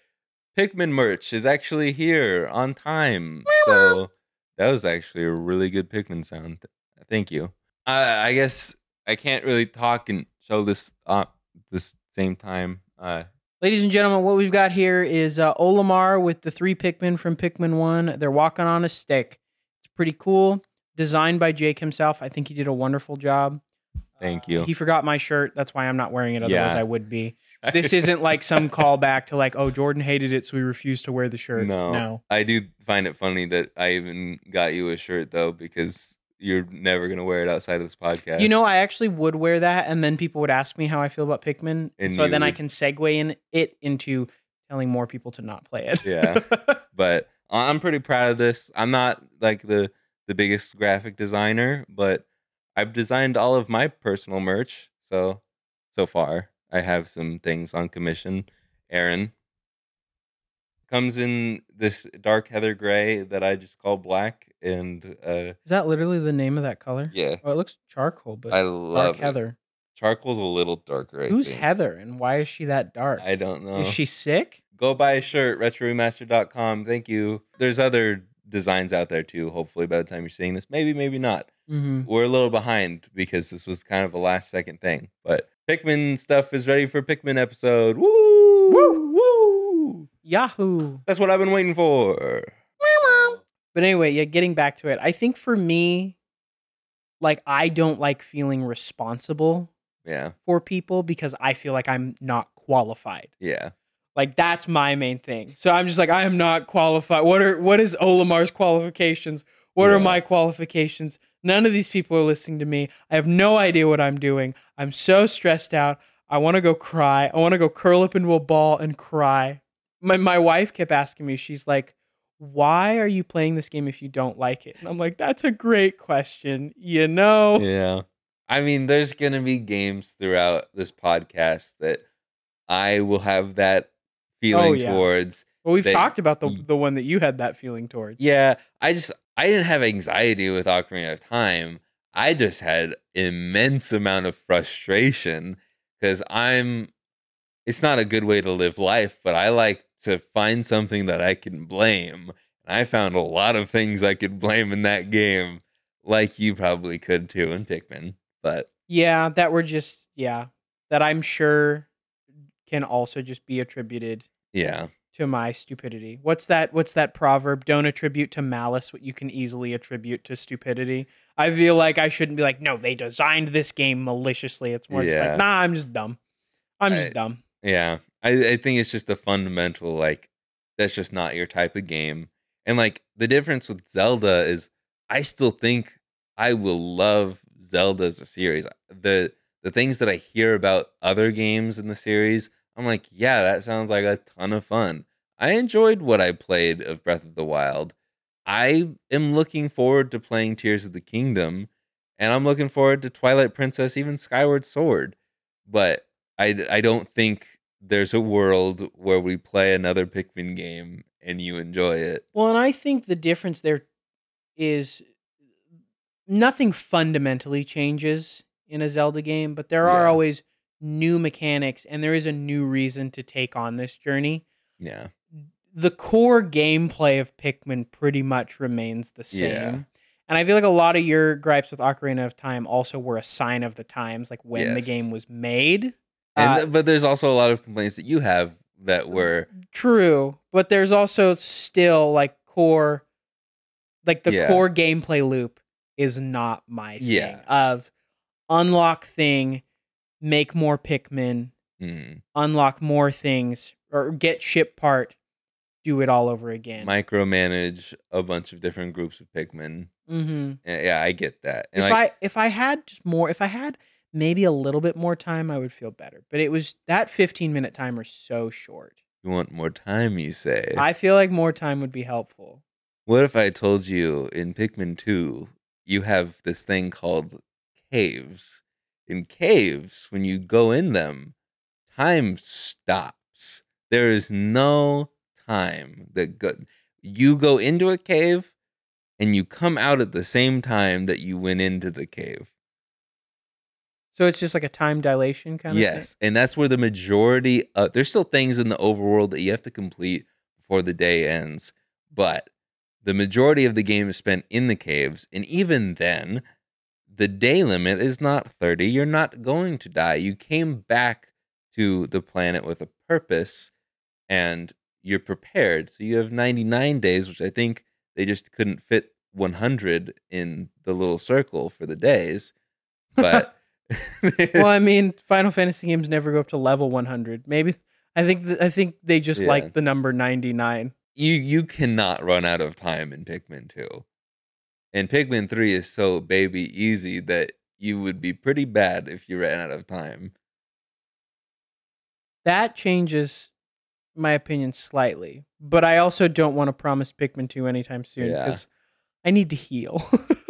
Pikmin merch is actually here on time. So that was actually a really good Pikmin sound. Thank you. I, I guess I can't really talk and show this uh this same time. Uh, Ladies and gentlemen, what we've got here is uh, Olimar with the three Pikmin from Pikmin 1. They're walking on a stick. Pretty cool. Designed by Jake himself. I think he did a wonderful job. Thank Uh, you. he forgot my shirt. That's why I'm not wearing it. Otherwise, Yeah. I would be. (laughs) This isn't like some callback to like, oh, Jordan hated it, so we refused to wear the shirt. No. No. I do find it funny that I even got you a shirt though, because you're never gonna wear it outside of this podcast. You know, I actually would wear that, and then people would ask me how I feel about Pikmin. And so then I can segue in it into telling more people to not play it. Yeah. (laughs) but I'm pretty proud of this. I'm not like the the biggest graphic designer, but I've designed all of my personal merch. So so far, I have some things on commission. Aaron comes in this dark heather gray that I just call black, and uh, Is that literally the name of that color? yeah, Oh, it looks charcoal, but I dark love it. Heather. Charcoal's a little darker. I Who's think. Heather, and why is she that dark? I don't know. Is she sick? Go buy a shirt, retroremaster.com. Thank you. There's other designs out there too, hopefully by the time you're seeing this. Maybe, maybe not. Mm-hmm. We're a little behind because this was kind of a last second thing. But Pikmin stuff is ready for Pikmin episode. Woo! Woo! Woo! Yahoo! That's what I've been waiting for. But anyway, yeah, getting back to it, I think for me, like I don't like feeling responsible Yeah. for people because I feel like I'm not qualified. Yeah. Like that's my main thing. So I'm just like I am not qualified. What are what is Olimar's qualifications? What are my qualifications? None of these people are listening to me. I have no idea what I'm doing. I'm so stressed out. I want to go cry. I want to go curl up into a ball and cry. My my wife kept asking me. She's like, "Why are you playing this game if you don't like it?" And I'm like, "That's a great question. You know." Yeah. I mean, there's going to be games throughout this podcast that I will have that oh, feeling Oh, yeah. towards. Well, we've talked about the the one that you had that feeling towards. Yeah, I just I didn't have anxiety with Ocarina of Time. I just had immense amount of frustration because I'm. It's not a good way to live life, but I like to find something that I can blame. And I found a lot of things I could blame in that game, like you probably could too in Pikmin. But Yeah, that were just yeah, that I'm sure can also just be attributed yeah, to my stupidity. What's that what's that proverb? Don't attribute to malice what you can easily attribute to stupidity. I feel like I shouldn't be like, no, they designed this game maliciously. It's more just like, nah, I'm just dumb. I'm just I- dumb. Yeah, I, I think it's just a fundamental like that's just not your type of game. And like the difference with Zelda is I still think I will love Zelda as a series. The the things that I hear about other games in the series, I'm like, yeah, that sounds like a ton of fun. I enjoyed what I played of Breath of the Wild. I am looking forward to playing Tears of the Kingdom, and I'm looking forward to Twilight Princess, even Skyward Sword. But I, I don't think there's a world where we play another Pikmin game and you enjoy it. Well, and I think the difference there is nothing fundamentally changes in a Zelda game, but there are Yeah. always new mechanics and there is a new reason to take on this journey. Yeah. The core gameplay of Pikmin pretty much remains the same. Yeah. And I feel like a lot of your gripes with Ocarina of Time also were a sign of the times, like when the game was made. And Uh, th- but there's also a lot of complaints that you have that were True, but there's also still like core, like the Yeah. core gameplay loop is not my thing. Yeah. Of unlock thing, make more Pikmin, mm, unlock more things, or get ship part, do it all over again. micromanage a bunch of different groups of Pikmin. hmm Yeah, yeah, I get that. And If like, I if I had just more, if I had maybe a little bit more time, I would feel better. But it was that 15 minute timer so short. you want more time, you say. I feel like more time would be helpful. What if I told you in Pikmin 2, you have this thing called caves? In caves, when you go in them, time stops. There is no time that go- you go into a cave and you come out at the same time that you went into the cave. So it's just like a time dilation kind of thing. Yes, and that's where the majority of there's still things in the overworld that you have to complete before the day ends, but the majority of the game is spent in the caves, and even then, the day limit is not 30. You're not going to die. You came back to the planet with a purpose and you're prepared. So you have 99 days, which I think they just couldn't fit 100 in the little circle for the days. But (laughs) well, I mean, (laughs) Final Fantasy games never go up to level 100. Maybe I think th- I think they just Yeah. like the number 99. You you cannot run out of time in Pikmin 2. And Pikmin 3 is so baby easy that you would be pretty bad if you ran out of time. That changes my opinion slightly, but I also don't want to promise Pikmin 2 anytime soon Yeah. because I need to heal.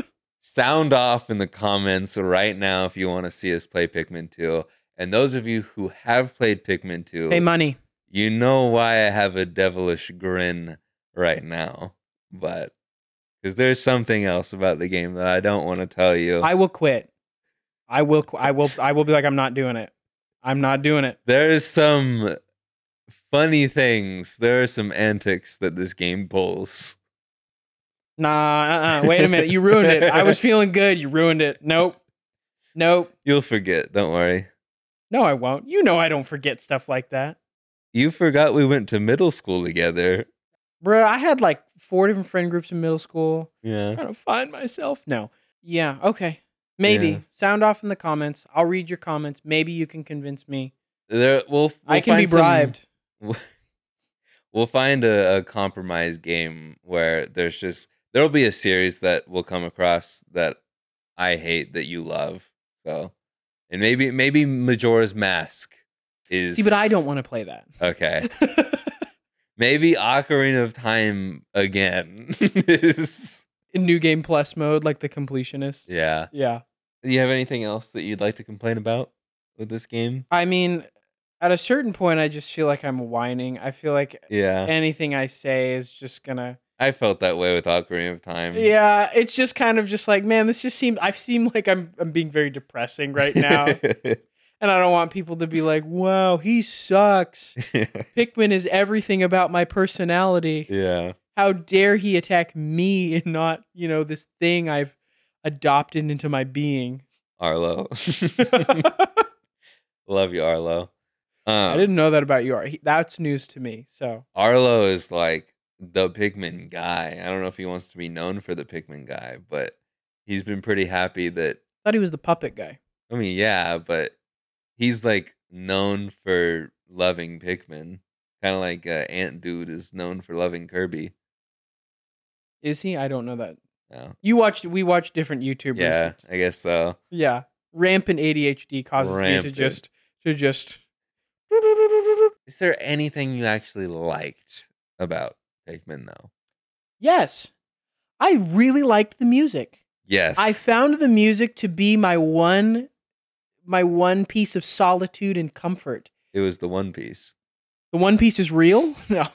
(laughs) Sound off in the comments right now if you want to see us play Pikmin 2. And those of you who have played Pikmin 2, Pay money. You know why I have a devilish grin right now. But because there's something else about the game that I don't want to tell you. I will quit. I will. qu- I will. I will be like, I'm not doing it. I'm not doing it. There's some funny things. There are some antics that this game pulls. Nah. Uh-uh. Wait a minute. You ruined it. I was (laughs) feeling good. You ruined it. Nope. Nope. You'll forget, don't worry. No, I won't. You know I don't forget stuff like that. You forgot we went to middle school together. Bro, I had like four different friend groups in middle school. Yeah. i trying to find myself. No. Yeah, okay. Maybe. Yeah. Sound off in the comments. I'll read your comments. Maybe you can convince me. There we'll, we'll I can be find some- bribed. (laughs) we'll find a, a compromise game where there's just there'll be a series that we'll come across that I hate that you love. So and maybe maybe Majora's Mask is See, but I don't want to play that. Okay. (laughs) Maybe Ocarina of Time again is in New Game Plus mode, like the completionist. Yeah. Yeah. Do you have anything else that you'd like to complain about with this game? I mean, at a certain point, I just feel like I'm whining. I feel like Yeah. anything I say is just gonna. I felt that way with Ocarina of Time. Yeah, it's just kind of just like, man, this just seems. I seem like I'm I'm being very depressing right now, (laughs) and I don't want people to be like, "Wow, he sucks." (laughs) Pikmin is everything about my personality. yeah. How dare he attack me and not, you know, this thing I've adopted into my being? Arlo. (laughs) (laughs) Love you, Arlo. Um, I didn't know that about you. He- That's news to me. So Arlo is like the Pikmin guy. I don't know if he wants to be known for the Pikmin guy, but he's been pretty happy that thought he was the puppet guy. I mean, yeah, but he's like known for loving Pikmin. Kind of like uh, Ant Dude is known for loving Kirby. Is he? I don't know that. Yeah, You watched. We watched different YouTubers. yeah, I guess so. Yeah. Rampant ADHD causes me to just to just. Is there anything you actually liked about Pikmin, though? Yes, I really liked the music. Yes, I found the music to be my one, my one piece of solitude and comfort. it was the One Piece. The One Piece is real. (laughs) No.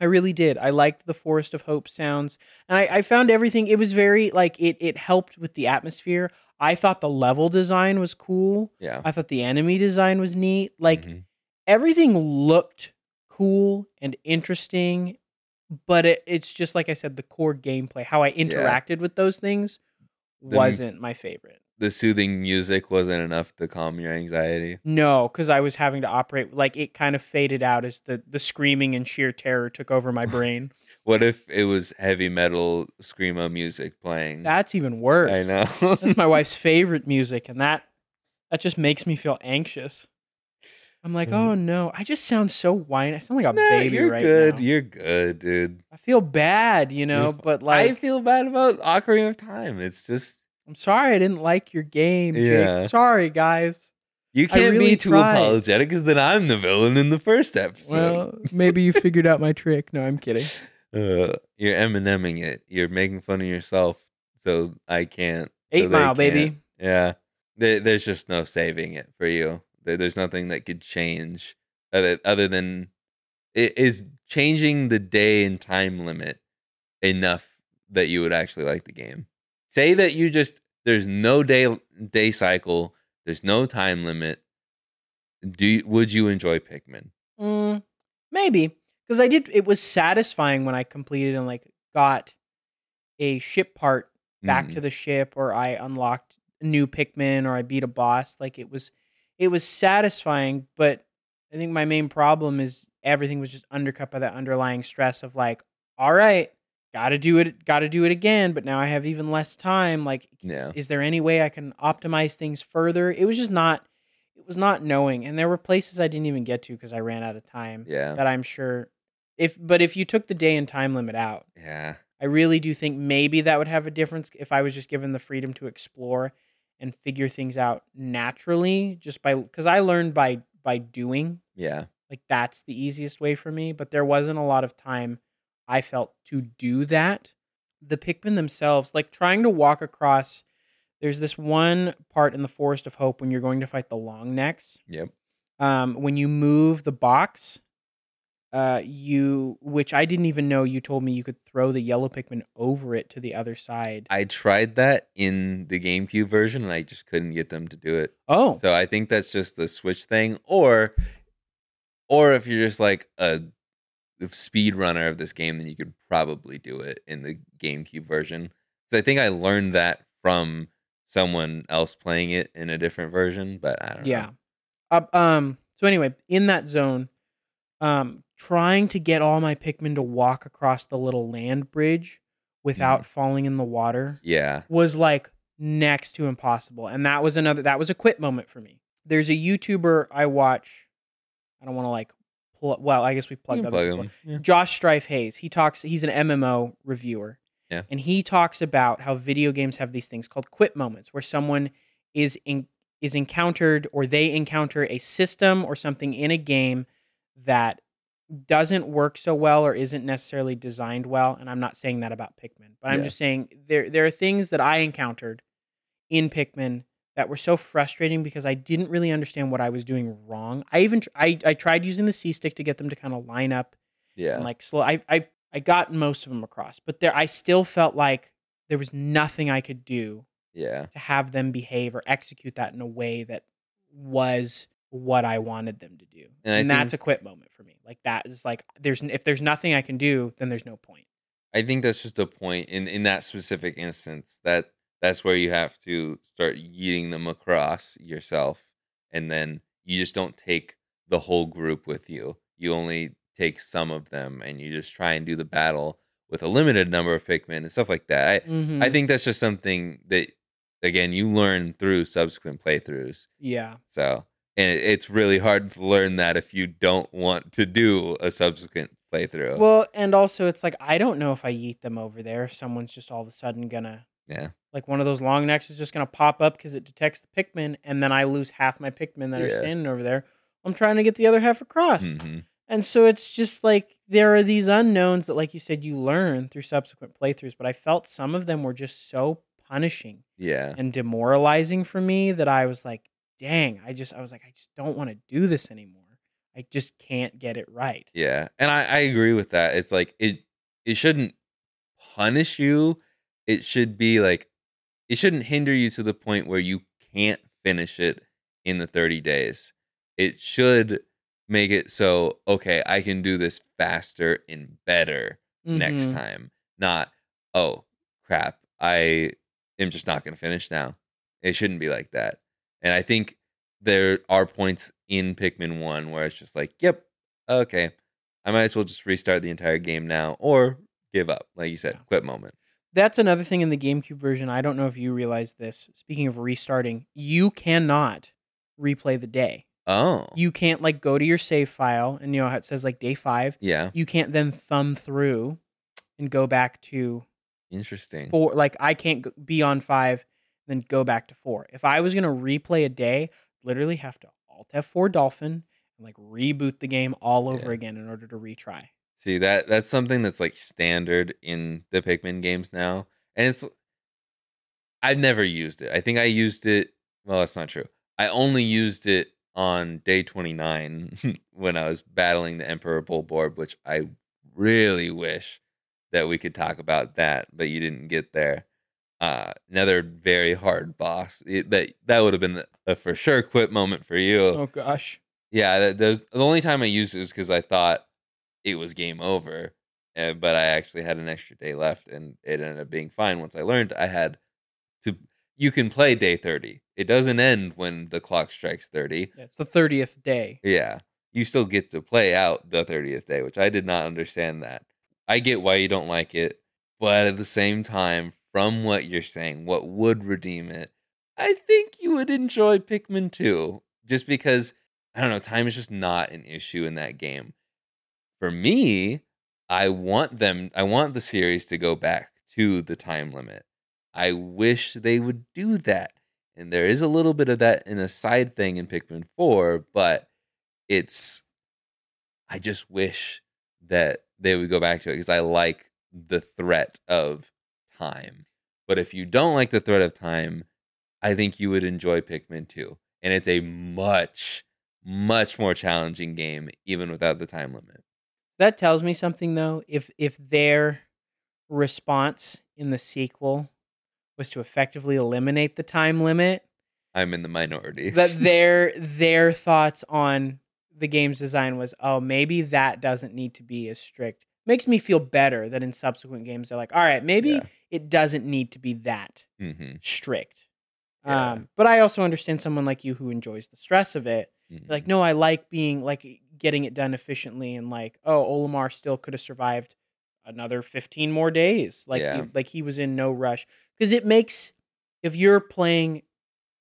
I really did. I liked the Forest of Hope sounds, and I, I found everything. It was very like it. It helped with the atmosphere. I thought the level design was cool. Yeah. I thought the enemy design was neat. Like Mhm. everything looked cool and interesting, but it, it's just like I said, the core gameplay, how I interacted with those things, The wasn't my favorite. The soothing music wasn't enough to calm your anxiety. No, because I was having to operate like it kind of faded out as the the screaming and sheer terror took over my (laughs) brain. What if it was heavy metal screamo music playing? That's even worse. I know. That's my (laughs) wife's favorite music, and that that just makes me feel anxious. I'm like, oh mm. no, I just sound so whiny. I sound like a Nah, baby you're right good. now. You're good, dude. I feel bad, you know, but like I feel bad about Ocarina of Time. It's just I'm sorry I didn't like your game. Jake. Yeah. Sorry, guys. you can't really be too tried. apologetic because then I'm the villain in the first episode. Well, maybe you figured out my trick. No, I'm kidding. (laughs) uh, you're Emineming it. You're making fun of yourself, so I can't. Eight they Mile, can't. baby. Yeah, there, there's just no saving it for you. There, there's nothing that could change other other than it is changing the day and time limit enough that you would actually like the game. Say that you just there's no day day cycle, there's no time limit. Do you, would you enjoy Pikmin? Mm, maybe because I did. It was satisfying when I completed and like got a ship part back Mm, to the ship, or I unlocked a new Pikmin, or I beat a boss. Like it was, it was satisfying. But I think my main problem is everything was just undercut by that underlying stress of like, all right, got to do it, got to do it again. But now I have even less time. Like, Yeah. is there any way I can optimize things further? It was just not. It was not knowing, and there were places I didn't even get to because I ran out of time yeah, that I'm sure if but if you took the day and time limit out, yeah, I really do think maybe that would have a difference if I was just given the freedom to explore and figure things out naturally just by cuz I learned by by doing. yeah. Like that's the easiest way for me, but there wasn't a lot of time I felt to do that. The Pikmin themselves, like trying to walk across there's this one part in the Forest of Hope when you're going to fight the long necks Yep. um, when you move the box, uh, you which I didn't even know you told me you could throw the yellow Pikmin over it to the other side. I tried that in the GameCube version and I just couldn't get them to do it. oh, So I think that's just the Switch thing, or or if you're just like a speed runner of this game, then you could probably do it in the GameCube version. Because I think I learned that from someone else playing it in a different version, but I don't yeah. know. Uh, um. So anyway, in that zone, um, trying to get all my Pikmin to walk across the little land bridge without falling in the water Yeah. was like next to impossible. And that was another that was a quit moment for me. There's a YouTuber I watch. I don't want to like pull well, I guess we plugged other plug people. Yeah. Josh Strife Hayes. He talks. He's an MMO reviewer. Yeah. And he talks about how video games have these things called quit moments, where someone is in, is encountered or they encounter a system or something in a game that doesn't work so well or isn't necessarily designed well. And I'm not saying that about Pikmin, but I'm Yeah. just saying there there are things that I encountered in Pikmin that were so frustrating because I didn't really understand what I was doing wrong. I even tr- I I tried using the C stick to get them to kind of line up Yeah. and like slow. I I I got most of them across, but there I still felt like there was nothing I could do yeah. to have them behave or execute that in a way that was what I wanted them to do. And And, that's a quit moment for me. Like that is like there's if there's nothing I can do, then there's no point. I think that's just a point in in that specific instance that that's where you have to start yeeting them across yourself, and then you just don't take the whole group with you. You only take some of them, and you just try and do the battle with a limited number of Pikmin and stuff like that. I, Mhm. I think that's just something that again you learn through subsequent playthroughs. yeah. So, and it, it's really hard to learn that if you don't want to do a subsequent playthrough. Well, and also it's like I don't know if I yeet them over there if someone's just all of a sudden gonna yeah, like one of those long necks is just gonna pop up because it detects the Pikmin, and then I lose half my Pikmin that are standing over there. I'm trying to get the other half across. hmm And so it's just like there are these unknowns that, like you said, you learn through subsequent playthroughs. But I felt some of them were just so punishing yeah, and demoralizing for me that I was like, dang, I just, I was like, I just don't want to do this anymore. I just can't get it right. Yeah, and I, I agree with that. It's like it it shouldn't punish you. It should be like it shouldn't hinder you to the point where you can't finish it in the 30 days. It should make it so okay, I can do this faster and better next Mhm. time. Not oh crap, I am just not going to finish now. It shouldn't be like that. And I think there are points in Pikmin 1 where it's just like, yep, okay, I might as well just restart the entire game now or give up. Like you said, Yeah. quit moment. That's another thing in the GameCube version. I don't know if you realize this. Speaking of restarting, you cannot replay the day. Oh, You can't like go to your save file and you know how it says like day five. yeah, You can't then thumb through and go back to interesting. four. Like I can't be on five, then go back to four. If I was gonna replay a day, literally have to Alt F4 Dolphin and like reboot the game all over Yeah. again in order to retry. See that that's something that's like standard in the Pikmin games now, and it's I've never used it. I think I used it. Well, that's not true. I only used it on day twenty nine (laughs) when I was battling the Emperor Bulborb, which I really wish that we could talk about that, but you didn't get there. Uh, another very hard boss. It- that that would have been a for sure quit moment for you. Oh gosh. Yeah, that, that was, the only time I used it was because I thought it was game over, uh, but I actually had an extra day left, and it ended up being fine. Once I learned, I had to. You can play day thirty. It doesn't end when the clock strikes thirty. Yeah, it's the thirtieth day. Yeah, you still get to play out the thirtieth day, which I did not understand. That I get why you don't like it, but at the same time, from what you're saying, what would redeem it? I think you would enjoy Pikmin 2 just because I don't know, time is just not an issue in that game. For me, I want them I want the series to go back to the time limit. I wish they would do that. And there is a little bit of that in a side thing in Pikmin 4, but it's I just wish that they would go back to it because I like the threat of time. But if you don't like the threat of time, I think you would enjoy Pikmin 2. And it's a much, much more challenging game, even without the time limit. That tells me something though. If if their response in the sequel was to effectively eliminate the time limit, I'm in the minority. that (laughs) their their thoughts on the game's design was, oh, maybe that doesn't need to be as strict. Makes me feel better that in subsequent games they're like, all right, maybe Yeah. it doesn't need to be that hmm strict. Yeah. Um, but I also understand someone like you who enjoys the stress of it. Mm-hmm. Like, no, I like being like getting it done efficiently, and like, oh, Olimar still could have survived another fifteen more days. Like, Yeah. he, like he was in no rush because it makes if you're playing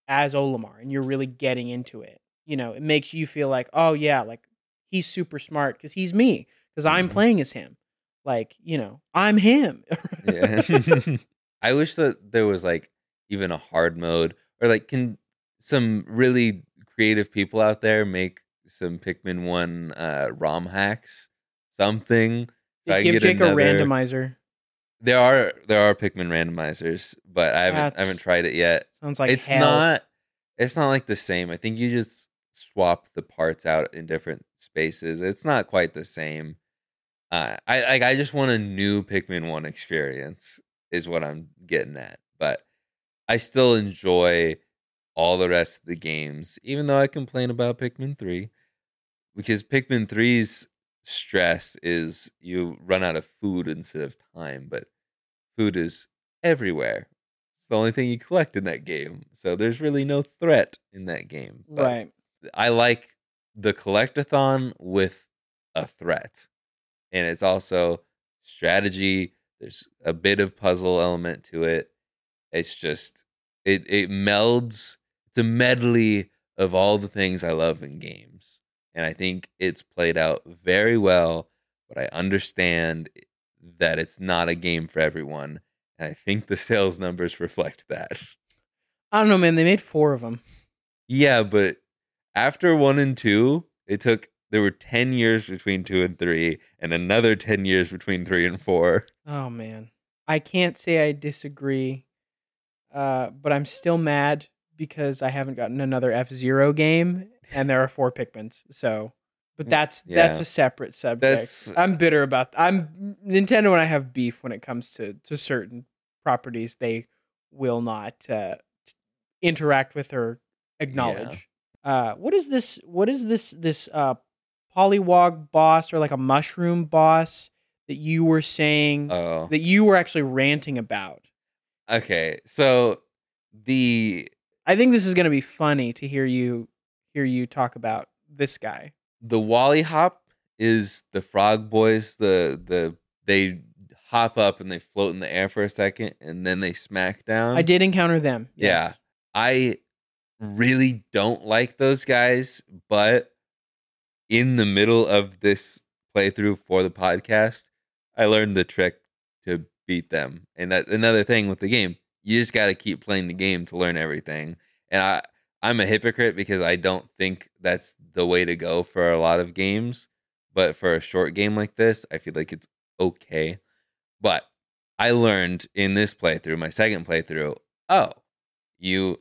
as Olimar and you're really getting into it, you know, it makes you feel like, oh yeah, like he's super smart because he's me because I'm Mhm. playing as him. Like, you know, I'm him. yeah. (laughs) (laughs) I wish that there was like even a hard mode or like can some really creative people out there make some Pikmin 1 uh ROM hacks something so Give get Jake another- a randomizer. There are there are Pikmin randomizers, but I haven't I haven't tried it yet. Sounds like it's hell. not it's not like the same. I think you just swap the parts out in different spaces. It's not quite the same. Uh, I like I just want a new Pikmin one experience is what I'm getting at. But I still enjoy all the rest of the games, even though I complain about Pikmin three, because Pikmin 3's stress is you run out of food instead of time, but food is everywhere. It's the only thing you collect in that game. So there's really no threat in that game. But right. I like the collectathon with a threat. And it's also strategy. There's a bit of puzzle element to it. It's just it it melds it's a medley of all the things I love in games. And I think it's played out very well, but I understand that it's not a game for everyone. And I think the (laughs) sales numbers reflect that. I don't know, man. They made four of them. Yeah, but after one and two, it took there were ten years between two and three, and another ten years between three and four. Oh man, I can't say I disagree, uh, but I'm still mad because I haven't gotten another F Zero game, and there are four Pikmins. So But that's that's a separate subject. That's- I'm bitter about. I'm Nintendo and I have beef when it comes to to certain properties. They will not uh, interact with or acknowledge. Uh, what is this? What is this? This uh, polywog boss or like a mushroom boss that you were saying Oh, that you were actually ranting about? okay. So the I think this is going to be funny to hear you hear you talk about this guy. the Wollyhop is the frog boys. The the they hop up and they float in the air for a second and then they smack down. I did encounter them. Yeah. I really don't like those guys, but in the middle of this playthrough for the podcast, I learned the trick to beat them. And that's another thing with the game. You just got to keep playing the game to learn everything. And I I'm a hypocrite because I don't think that's the way to go for a lot of games, but for a short game like this, I feel like it's okay. But I learned in this playthrough, my second playthrough, oh, you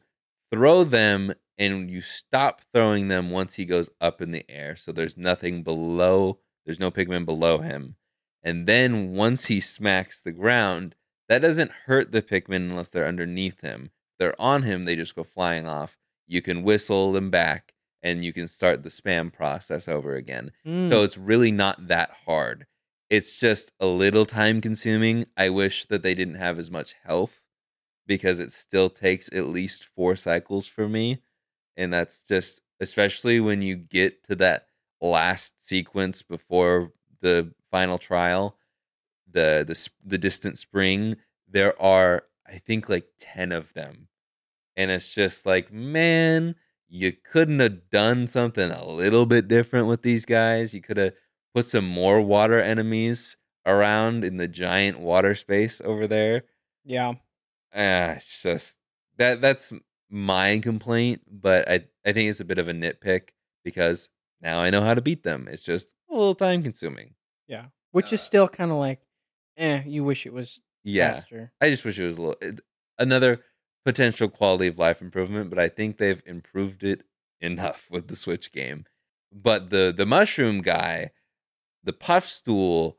throw them and you stop throwing them once he goes up in the air. So there's nothing below, there's no Pikmin below him. And then once he smacks the ground, that doesn't hurt the Pikmin unless they're underneath him. They're on him, they just go flying off. You can whistle them back and you can start the spam process over again. Mm. So it's really not that hard. It's just a little time consuming. I wish that they didn't have as much health because it still takes at least four cycles for me. And that's just, especially when you get to that last sequence before the final trial, the the the distant spring. There are, I think, like ten of them, and it's just like, man, you couldn't have done something a little bit different with these guys. You could have put some more water enemies around in the giant water space over there. yeah. Ah, it's just that that's my complaint, but I I think it's a bit of a nitpick because now I know how to beat them. It's just a little time consuming. Yeah. Which is Uh, still kind of like, eh, you wish it was Yeah. faster. I just wish it was a little it- another potential quality of life improvement, but I think they've improved it enough (laughs) with the Switch game. But the the mushroom guy, the Puffstool,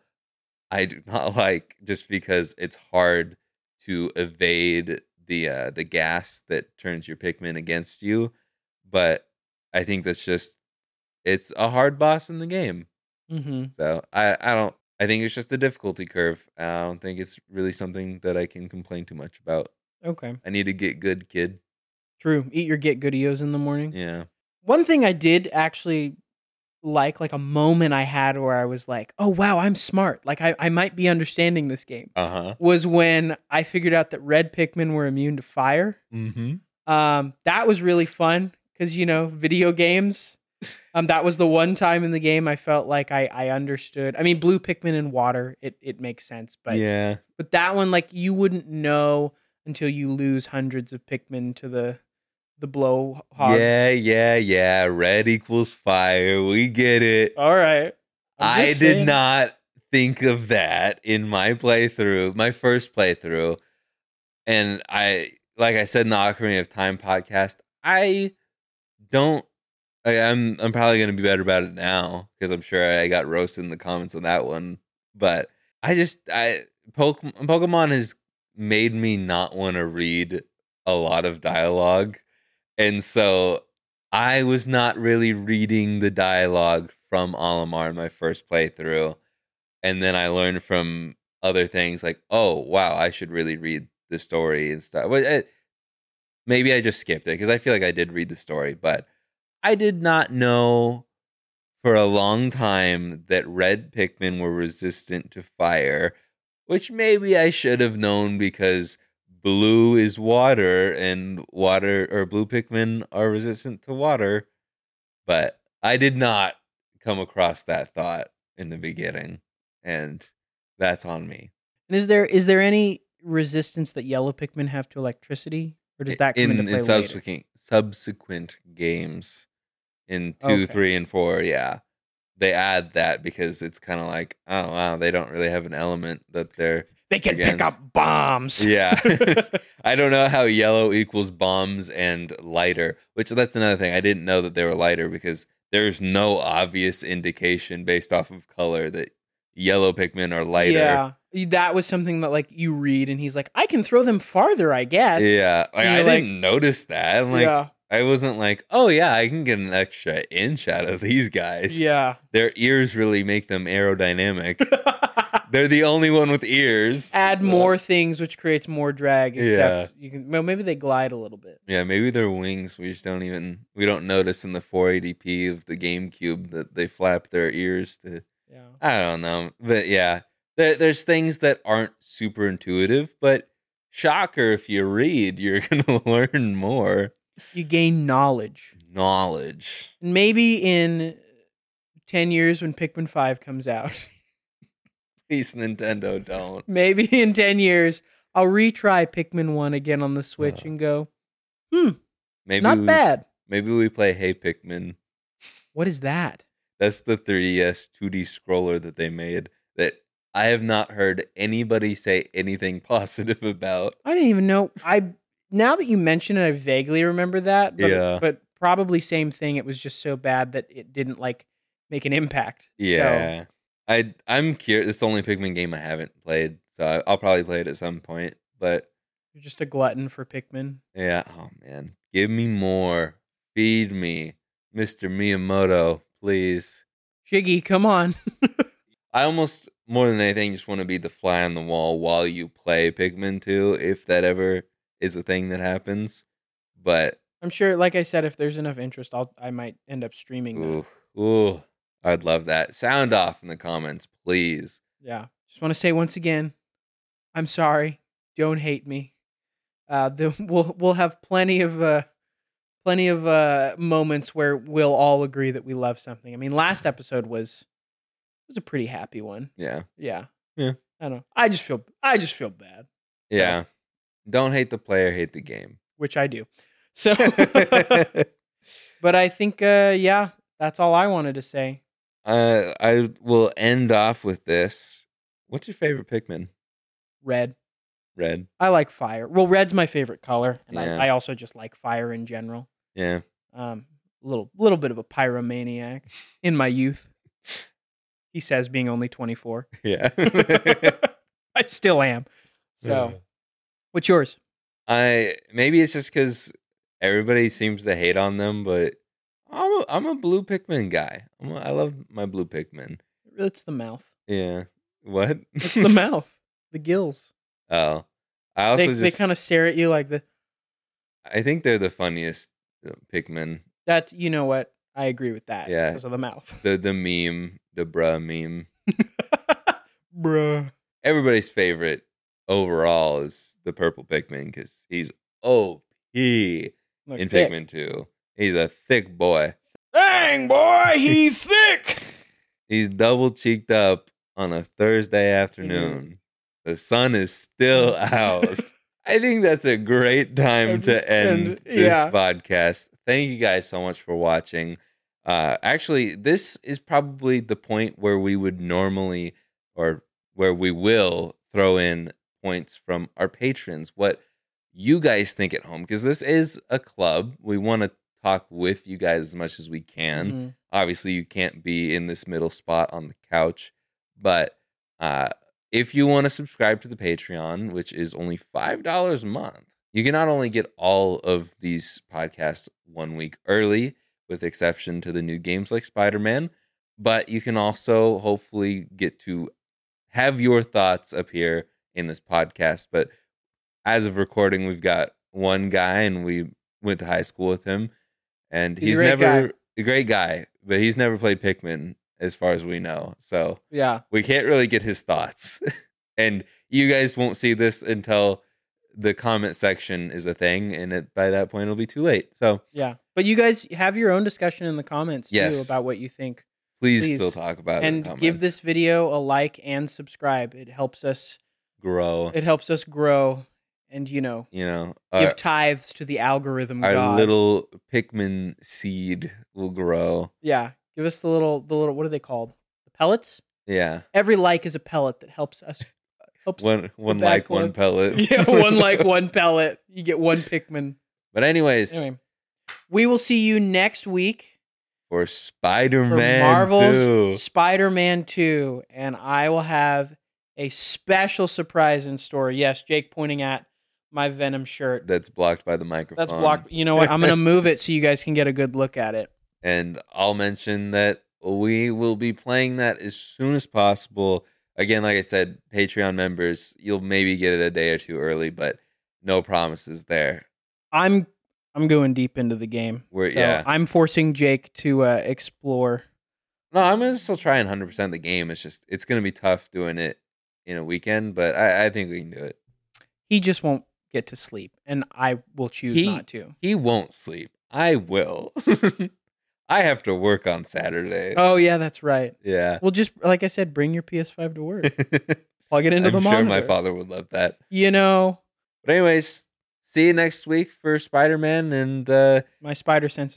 I do (laughs) not like just because it's hard to evade the uh, the gas that turns your Pikmin against you. But I think that's just it's a hard boss in the game. Mm-hmm. So I, I don't I think it's just the difficulty curve. I don't think it's really something that I can complain too much about. Okay. I need to get good, kid. True. Eat your get goodios in the morning. Yeah. One thing I did actually like, like a moment I had where I was like, oh, wow, I'm smart. Like, I, I might be understanding this game. Uh huh. Was when I figured out that red Pikmin were immune to fire. Mm-hmm. Um, that was really fun because, you know, video games. Um, that was the one time in the game I felt like I, I understood. I mean, blue Pikmin and water, it, it makes sense. But yeah. But that one, like you wouldn't know until you lose hundreds of Pikmin to the the blow hogs. Yeah, yeah, yeah. Red equals fire. We get it. All right. I did saying. not think of that in my playthrough, my first playthrough. And I, like I said in the Ocarina of Time podcast, I don't. I, I'm I'm probably gonna be better about it now because I'm sure I got roasted in the comments on that one. But I just I Pokemon, Pokemon has made me not want to read a lot of dialogue, and so I was not really reading the dialogue from Olimar in my first playthrough. And then I learned from other things like, oh, wow, I should really read the story and stuff. But eh, maybe I just skipped it because I feel like I did read the story, but I did not know for a long time that red Pikmin were resistant to fire, which maybe I should have known because blue is water and water or blue Pikmin are resistant to water. But I did not come across that thought in the beginning, and that's on me. And is there is there any resistance that yellow Pikmin have to electricity, or does that come in, into play in later? subsequent subsequent games in two, Okay. three, and four? Yeah, they add that because it's kind of like, oh wow, they don't really have an element that they're They can pick up bombs. Yeah. (laughs) (laughs) I don't know how yellow equals bombs and lighter, which that's another thing. I didn't know that they were lighter because there's no obvious indication based off of color that yellow Pikmin are lighter. Yeah, that was something that like you read, and he's like, I can throw them farther, I guess. Yeah, like, I like- didn't notice that. I'm like, yeah, I wasn't like, oh yeah, I can get an extra inch out of these guys. yeah. their ears really make them aerodynamic. (laughs) They're the only one with ears. Add more things, which creates more drag. Yeah. You can. Well, maybe they glide a little bit. Yeah, maybe their wings. We just don't even we don't notice in the 480p of the GameCube that they flap their ears to. Yeah. I don't know, but yeah, there, there's things that aren't super intuitive. But shocker, if you read, you're (laughs) gonna learn more You gain knowledge. knowledge. And maybe in ten years, when Pikmin Five comes out, (laughs) Please, Nintendo, don't. maybe in ten years, I'll retry Pikmin One again on the Switch Uh, and go, hmm, Maybe not we, bad. Maybe we play Hey Pikmin. What is that? That's the 3DS 2D scroller that they made that I have not heard anybody say anything (laughs) positive about. I didn't even know. I now that you mention it, I vaguely remember that. But, Yeah. but probably same thing. It was just so bad that it didn't like make an impact. Yeah. I I'm curious. It's the only Pikmin game I haven't played, so I, I'll probably play it at some point. But You're just a glutton for Pikmin. yeah, oh man, give me more, feed me, Mister Miyamoto, please. Shiggy, come on. (laughs) I almost more than anything just want to be the fly on the wall while you play Pikmin 2, if that ever is a thing that happens. But I'm sure, like I said, if there's enough interest, I'll I might end up streaming that. ooh, ooh, I'd love that. Sound off in the comments, please. Yeah. Just want to say once again, I'm sorry. Don't hate me. Uh, the, (laughs) we'll we'll have plenty of uh, plenty of uh, moments where we'll all agree that we love something. I mean, last (laughs) episode was was a pretty happy one. Yeah. Yeah. Yeah. I don't know. I just feel I just feel bad, Yeah. Don't hate the player, hate the game. which I do. So, (laughs) (laughs) but I think uh, yeah, that's all I wanted to say. uh, I will end off with this. What's your favorite Pikmin? Red. Red. I like fire. Well, red's my favorite color, and Yeah. I, I also just like fire in general. Yeah. Um, a little little bit of a pyromaniac in my youth. He says, being only twenty four. (laughs) Yeah. I still am. So, what's yours? I maybe it's just because everybody seems to hate on them, but I'm a, I'm a blue Pikmin guy. I'm a, I love my blue Pikmin. It's the mouth. Yeah. What? It's the (laughs) mouth. The gills. oh, I also They, just they kind of stare at you like the. I think they're the funniest uh, Pikmin. That's you know what I agree with that. Yeah. because of the mouth. The the meme, the bruh meme. (laughs) Bruh. Everybody's favorite overall is the purple Pikmin because he's OP in thick. Pikmin Two. He's a thick boy. Dang boy, he's thick. He's double cheeked up on a Thursday afternoon. The sun is still (laughs) out. I think that's a great time to end this yeah. podcast. Thank you guys so much for watching. Uh, actually, this is probably the point where we would normally, or where we will, throw in points from our patrons. What you guys think at home? Because this is a club. We want to talk with you guys as much as we can Mhm. obviously you can't be in this middle spot on the couch but uh if you want to subscribe to the patreon which is only five dollars a month you can not only get all of these podcasts one week early with exception to the new games like spider-man but you can also hopefully get to have your thoughts appear in this podcast but as of recording we've got one guy and we went to high school with him and He's he's, great never guy. a great guy, but he's never played Pikmin as far as we know. So Yeah. we can't really get his thoughts. (laughs) and you guys won't see this until the comment section is a thing, and it, by that point it'll be too late. So Yeah. But you guys have your own discussion in the comments too about what you think. please, Please. still talk about it. and give this video a like and subscribe. It helps us grow. it helps us grow and you know, you know, give tithes to the algorithm our god. little Pikmin seed will grow. Yeah. Give us the little the little what are they called? The pellets? Yeah, Every like is a pellet that helps us helps one one like one pellet. (laughs) Yeah, one like (laughs) one pellet. You get one Pikmin. But anyways, Anyway, we will see you next week. for for Spider-Man Marvel's 2. Spider-Man 2 and I will have a special surprise in store. Yes, Jake pointing at my Venom shirt. That's blocked by the microphone. That's blocked. You know what? I'm going to move it so you guys can get a good look at it. (laughs) and I'll mention that we will be playing that as soon as possible. Again, like I said, Patreon members, you'll maybe get it a day or two early, but no promises there. I'm I'm going deep into the game. We're- so yeah. I'm forcing Jake to uh, explore. No, I'm gonna still try and 100% the game. It's just it's gonna be tough doing it in a weekend, but I, I think we can do it. He just won't get to sleep, and I will choose He- not to. He won't sleep. I will. (laughs) I have to work on Saturday. Oh yeah, that's right. Yeah. Well, just like I said, bring your PS5 to work. (laughs) Plug it into. I'm the sure monitor. my father would love that. You know, But anyways, see you next week for Spider Man and uh my spider sense